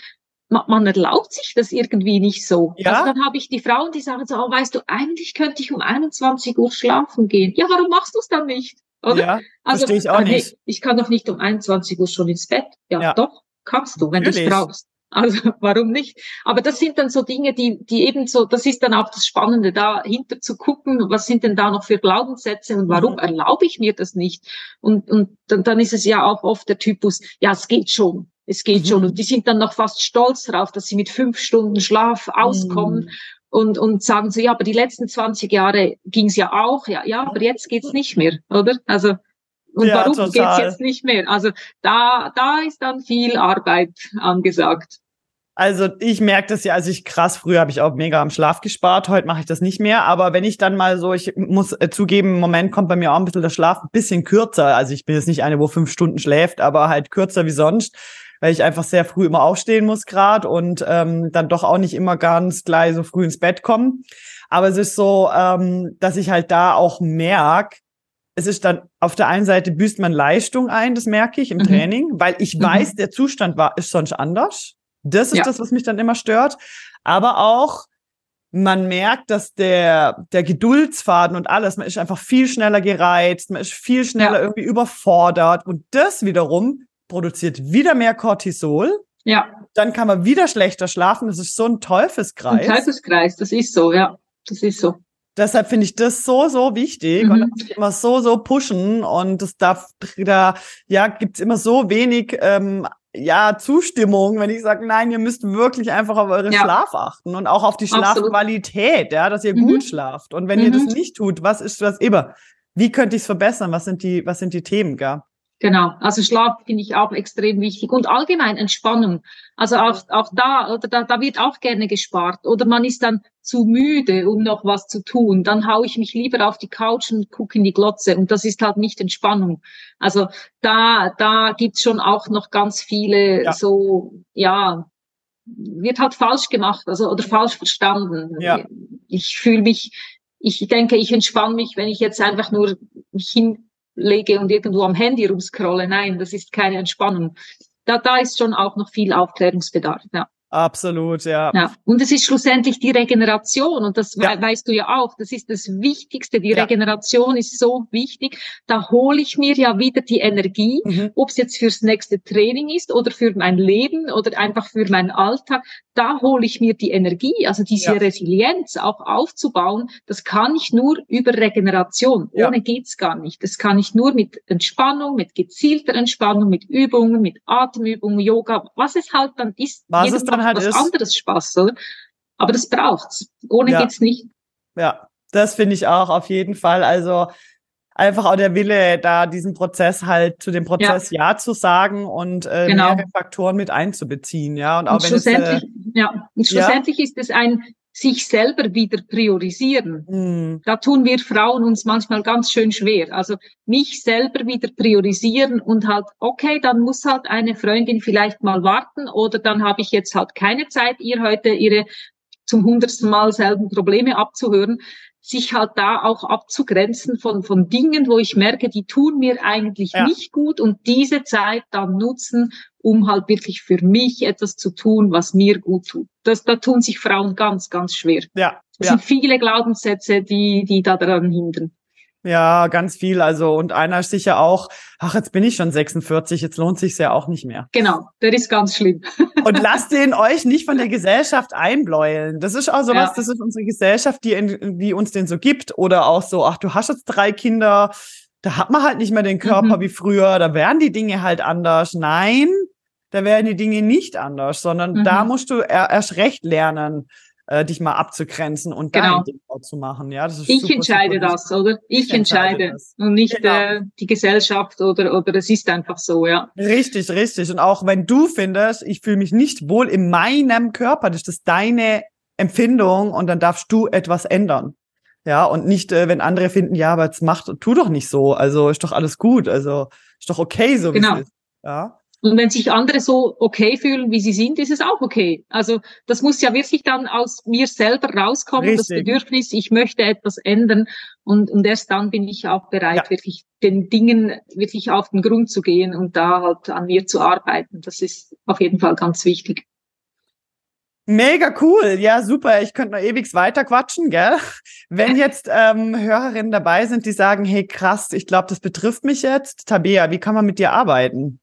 man, man erlaubt sich das irgendwie nicht so. Ja? Also dann habe ich die Frauen, die sagen so, oh, weißt du, eigentlich könnte ich um 21 Uhr schlafen gehen. Ja, warum machst du es dann nicht? Oder? Ja, also, verstehe ich auch nicht. Hey, ich kann doch nicht um 21 Uhr schon ins Bett. Ja, ja. doch, kannst du, wenn du es brauchst. Also warum nicht? Aber das sind dann so Dinge, die, die eben so, das ist dann auch das Spannende, da hinter zu gucken, was sind denn da noch für Glaubenssätze und warum mhm. erlaube ich mir das nicht? Und, und dann, dann ist es ja auch oft der Typus, ja, es geht schon, es geht mhm. schon. Und die sind dann noch fast stolz drauf, dass sie mit fünf Stunden Schlaf auskommen. Mhm. Und, und sagen so, ja, aber die letzten 20 Jahre ging's ja auch, ja, ja, aber jetzt geht's nicht mehr, oder? Also, und ja, warum total. geht's jetzt nicht mehr? Also da, da ist dann viel Arbeit angesagt. Also ich merke das ja, also ich krass, früher habe ich auch mega am Schlaf gespart, heute mache ich das nicht mehr, aber wenn ich dann mal so, ich muss äh, zugeben, im Moment kommt bei mir auch ein bisschen der Schlaf ein bisschen kürzer, also ich bin jetzt nicht eine, wo fünf Stunden schläft, aber halt kürzer wie sonst, weil ich einfach sehr früh immer aufstehen muss gerade und ähm, dann doch auch nicht immer ganz gleich so früh ins Bett komme. Aber es ist so, ähm, dass ich halt da auch merk, es ist dann auf der einen Seite büßt man Leistung ein, das merke ich im mhm. Training, weil ich mhm. weiß, der Zustand war, ist sonst anders. Das ist ja. das, was mich dann immer stört. Aber auch, man merkt, dass der, der Geduldsfaden und alles, man ist einfach viel schneller gereizt, man ist viel schneller ja. irgendwie überfordert und das wiederum produziert wieder mehr Cortisol. Ja. Dann kann man wieder schlechter schlafen. Das ist so ein Teufelskreis. Ein Teufelskreis, das ist so, ja. Das ist so. Deshalb finde ich das so, so wichtig mhm. und das immer so, so pushen und das darf, da, ja, gibt's immer so wenig, ähm, ja, Zustimmung, wenn ich sage, nein, ihr müsst wirklich einfach auf eure ja. Schlaf achten und auch auf die Schlafqualität, ja, dass ihr mhm. gut schlaft. Und wenn mhm. ihr das mhm. nicht tut, was ist das immer? Wie könnte ich es verbessern? Was sind die, was sind die Themen, gell? Genau, also Schlaf finde ich auch extrem wichtig und allgemein Entspannung. Also auch, auch da, oder da, da wird auch gerne gespart oder man ist dann zu müde, um noch was zu tun. Dann hau ich mich lieber auf die Couch und gucke in die Glotze und das ist halt nicht Entspannung. Also da, da gibt's schon auch noch ganz viele ja. so, ja, wird halt falsch gemacht, also oder falsch verstanden. Ja. Ich fühle mich, ich denke, ich entspanne mich, wenn ich jetzt einfach nur mich hin lege und irgendwo am Handy rumscrolle. Nein, das ist keine Entspannung. Da, da ist schon auch noch viel Aufklärungsbedarf. Ja. Absolut, ja. ja. Und es ist schlussendlich die Regeneration und das ja. weißt du ja auch. Das ist das Wichtigste. Die ja. Regeneration ist so wichtig. Da hole ich mir ja wieder die Energie, mhm. ob es jetzt fürs nächste Training ist oder für mein Leben oder einfach für meinen Alltag. Da hole ich mir die Energie, also diese ja. Resilienz auch aufzubauen. Das kann ich nur über Regeneration. Ohne geht's gar nicht. Das kann ich nur mit Entspannung, mit gezielter Entspannung, mit Übungen, mit Atemübungen, Yoga, was es halt dann ist. Was es dann halt was ist. anderes Spaß, oder? Aber das braucht's. Ohne ja. geht's nicht. Ja, das finde ich auch auf jeden Fall. Also einfach auch der Wille, da diesen Prozess halt zu dem Prozess ja, ja zu sagen und äh, genau. mehrere Faktoren mit einzubeziehen, ja. Und auch und wenn schlussendlich, es, äh, ja, und schlussendlich ja. ist es ein sich selber wieder priorisieren. Mhm. Da tun wir Frauen uns manchmal ganz schön schwer. Also mich selber wieder priorisieren und halt, okay, dann muss halt eine Freundin vielleicht mal warten oder dann habe ich jetzt halt keine Zeit, ihr heute ihre zum hundertsten Mal selben Probleme abzuhören sich halt da auch abzugrenzen von, von Dingen, wo ich merke, die tun mir eigentlich ja. nicht gut und diese Zeit dann nutzen, um halt wirklich für mich etwas zu tun, was mir gut tut. Das, da tun sich Frauen ganz, ganz schwer. Ja. Es ja. sind viele Glaubenssätze, die, die da daran hindern. Ja, ganz viel. Also, und einer ist sicher auch, ach, jetzt bin ich schon 46, jetzt lohnt sich's ja auch nicht mehr. Genau, der ist ganz schlimm. und lasst den euch nicht von der Gesellschaft einbläulen. Das ist auch sowas, ja. das ist unsere Gesellschaft, die, die uns den so gibt. Oder auch so, ach, du hast jetzt drei Kinder, da hat man halt nicht mehr den Körper mhm. wie früher, da werden die Dinge halt anders. Nein, da werden die Dinge nicht anders, sondern mhm. da musst du erst recht lernen, äh, dich mal abzugrenzen und genau. dein Ding zu machen. Ja, das ist ich super, entscheide super das, oder? Ich, ich entscheide, entscheide und nicht genau. äh, die Gesellschaft oder oder es ist einfach so, ja. Richtig, richtig. Und auch wenn du findest, ich fühle mich nicht wohl in meinem Körper, das ist deine Empfindung und dann darfst du etwas ändern. Ja, und nicht, äh, wenn andere finden, ja, aber jetzt mach, tu doch nicht so. Also ist doch alles gut. Also ist doch okay, so wie genau. es ist. Ja. Und wenn sich andere so okay fühlen, wie sie sind, ist es auch okay. Also das muss ja wirklich dann aus mir selber rauskommen, Richtig. das Bedürfnis, ich möchte etwas ändern. Und, und erst dann bin ich auch bereit, ja. wirklich den Dingen wirklich auf den Grund zu gehen und da halt an mir zu arbeiten. Das ist auf jeden Fall ganz wichtig. Mega cool, ja super. Ich könnte noch ewig weiter quatschen, gell? Wenn jetzt ähm, Hörerinnen dabei sind, die sagen, hey krass, ich glaube, das betrifft mich jetzt. Tabea, wie kann man mit dir arbeiten?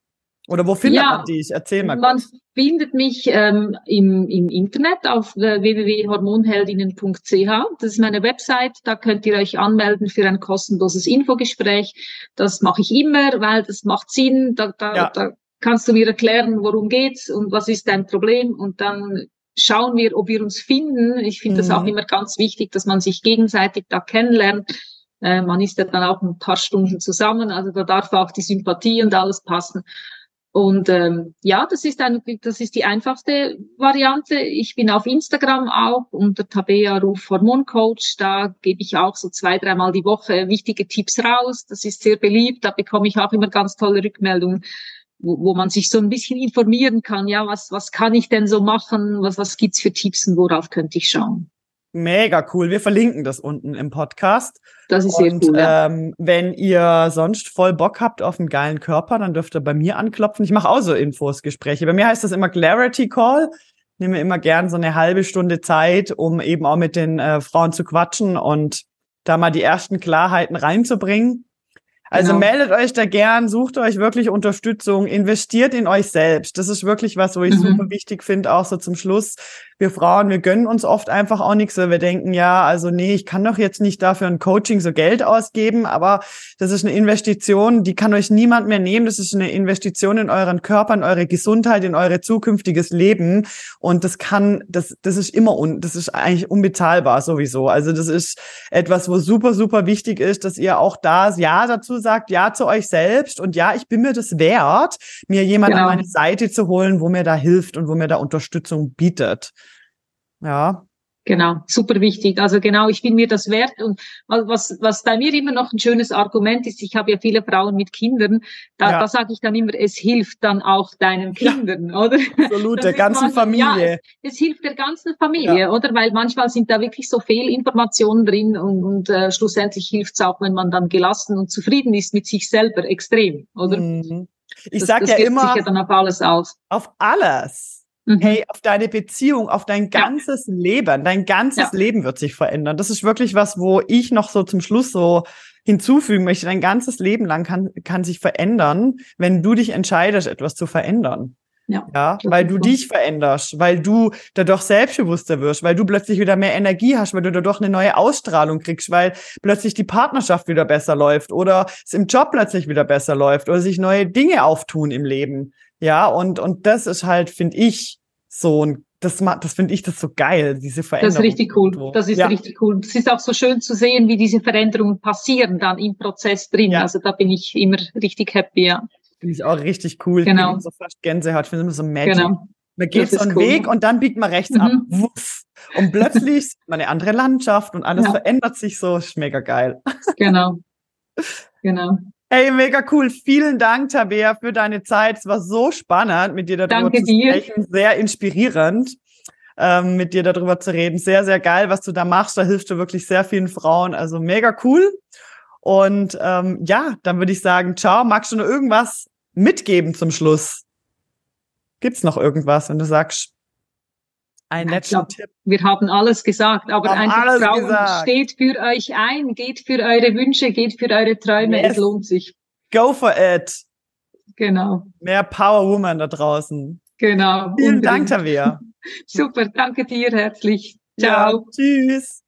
Oder wo findet ja, man dich? Erzähl mal. Man kurz. findet mich ähm, im, im Internet auf äh, www.hormonheldinnen.ch. Das ist meine Website. Da könnt ihr euch anmelden für ein kostenloses Infogespräch. Das mache ich immer, weil das macht Sinn. Da, da, ja. da kannst du mir erklären, worum geht's und was ist dein Problem. Und dann schauen wir, ob wir uns finden. Ich finde mhm. das auch mhm. immer ganz wichtig, dass man sich gegenseitig da kennenlernt. Äh, man ist ja dann auch ein paar Stunden zusammen, also da darf auch die Sympathie und alles passen. Und ähm, ja, das ist, ein, das ist die einfachste Variante. Ich bin auf Instagram auch unter Tabea Ruf Hormoncoach. Da gebe ich auch so zwei, dreimal die Woche wichtige Tipps raus. Das ist sehr beliebt. Da bekomme ich auch immer ganz tolle Rückmeldungen, wo, wo man sich so ein bisschen informieren kann. Ja, was, was kann ich denn so machen? Was, was gibt's für Tipps und worauf könnte ich schauen? Mega cool. Wir verlinken das unten im Podcast. Das ist sehr Und cool. Ja. ähm, wenn ihr sonst voll Bock habt auf einen geilen Körper, dann dürft ihr bei mir anklopfen. Ich mache auch so Infos, Gespräche. Bei mir heißt das immer Clarity Call. Ich nehme immer gern so eine halbe Stunde Zeit, um eben auch mit den äh, Frauen zu quatschen und da mal die ersten Klarheiten reinzubringen. Also Genau. meldet euch da gern, sucht euch wirklich Unterstützung, investiert in euch selbst. Das ist wirklich was, wo ich Mhm. super wichtig finde, auch so zum Schluss. Wir Frauen, wir gönnen uns oft einfach auch nichts, weil wir denken, ja, also nee, ich kann doch jetzt nicht dafür ein Coaching so Geld ausgeben, aber das ist eine Investition, die kann euch niemand mehr nehmen. Das ist eine Investition in euren Körper, in eure Gesundheit, in eure zukünftiges Leben. Und das kann, das, das ist immer un, das ist eigentlich unbezahlbar sowieso. Also das ist etwas, wo super, super wichtig ist, dass ihr auch da Ja dazu sagt, Ja zu euch selbst und ja, ich bin mir das wert, mir jemand Genau. an meine Seite zu holen, wo mir da hilft und wo mir da Unterstützung bietet. Ja. Genau, super wichtig. Also genau, ich bin mir das wert. Und was, was bei mir immer noch ein schönes Argument ist, ich habe ja viele Frauen mit Kindern, da, Ja. da sage ich dann immer, es hilft dann auch deinen Ja. Kindern, oder? Absolut, der ganzen quasi- ja, Familie. Es hilft der ganzen Familie, oder? Weil manchmal sind da wirklich so Fehlinformationen drin und, und äh, schlussendlich hilft es auch, wenn man dann gelassen und zufrieden ist mit sich selber, extrem, oder? Mhm. Ich das, sag das ja immer sich ja dann auf alles aus. auf alles. Mhm. Hey, auf deine Beziehung, auf dein ganzes Leben. Dein ganzes Ja. Leben wird sich verändern. Das ist wirklich was, wo ich noch so zum Schluss so hinzufügen möchte. Dein ganzes Leben lang kann, kann sich verändern, wenn du dich entscheidest, etwas zu verändern. Ja, Ja, weil du dich veränderst, weil du dadurch selbstbewusster wirst, weil du plötzlich wieder mehr Energie hast, weil du dadurch eine neue Ausstrahlung kriegst, weil plötzlich die Partnerschaft wieder besser läuft oder es im Job plötzlich wieder besser läuft oder sich neue Dinge auftun im Leben. Ja, und, und das ist halt, finde ich, so ein, das, das finde ich das so geil, diese Das Veränderung. ist richtig cool. Das ist ja. richtig cool. Es ist auch so schön zu sehen, wie diese Veränderungen passieren dann im Prozess drin. Ja. Also da bin ich immer richtig happy, ja. Finde ich auch richtig cool. Ich Genau. krieg So fast Gänsehaut, ich finde immer so magic. Genau. Man geht Das so einen cool. Weg und dann biegt man rechts Mhm. ab. Wuff. Und plötzlich sieht man eine andere Landschaft und alles Ja. verändert sich so. Ist mega geil. Genau. Genau. Hey, mega cool. Vielen Dank, Tabea, für deine Zeit. Es war so spannend, mit dir darüber Danke zu dir. sprechen. Sehr inspirierend, ähm, mit dir darüber zu reden. Sehr, sehr geil, was du da machst. Da hilfst du wirklich sehr vielen Frauen. Also mega cool. Und ähm, ja, dann würde ich sagen, ciao. Magst du noch irgendwas mitgeben zum Schluss? Gibt's noch irgendwas, wenn du sagst, einen Ich letzten glaub, Tipp? Wir haben alles gesagt, aber Haben einfach Frauen, gesagt. steht für euch ein, geht für eure Wünsche, geht für eure Träume, Yes. es lohnt sich. Go for it. Genau. Mehr Power Woman da draußen. Genau. Vielen Unbedingt. Dank, Tabea. Super, danke dir herzlich. Ciao. Ja, tschüss.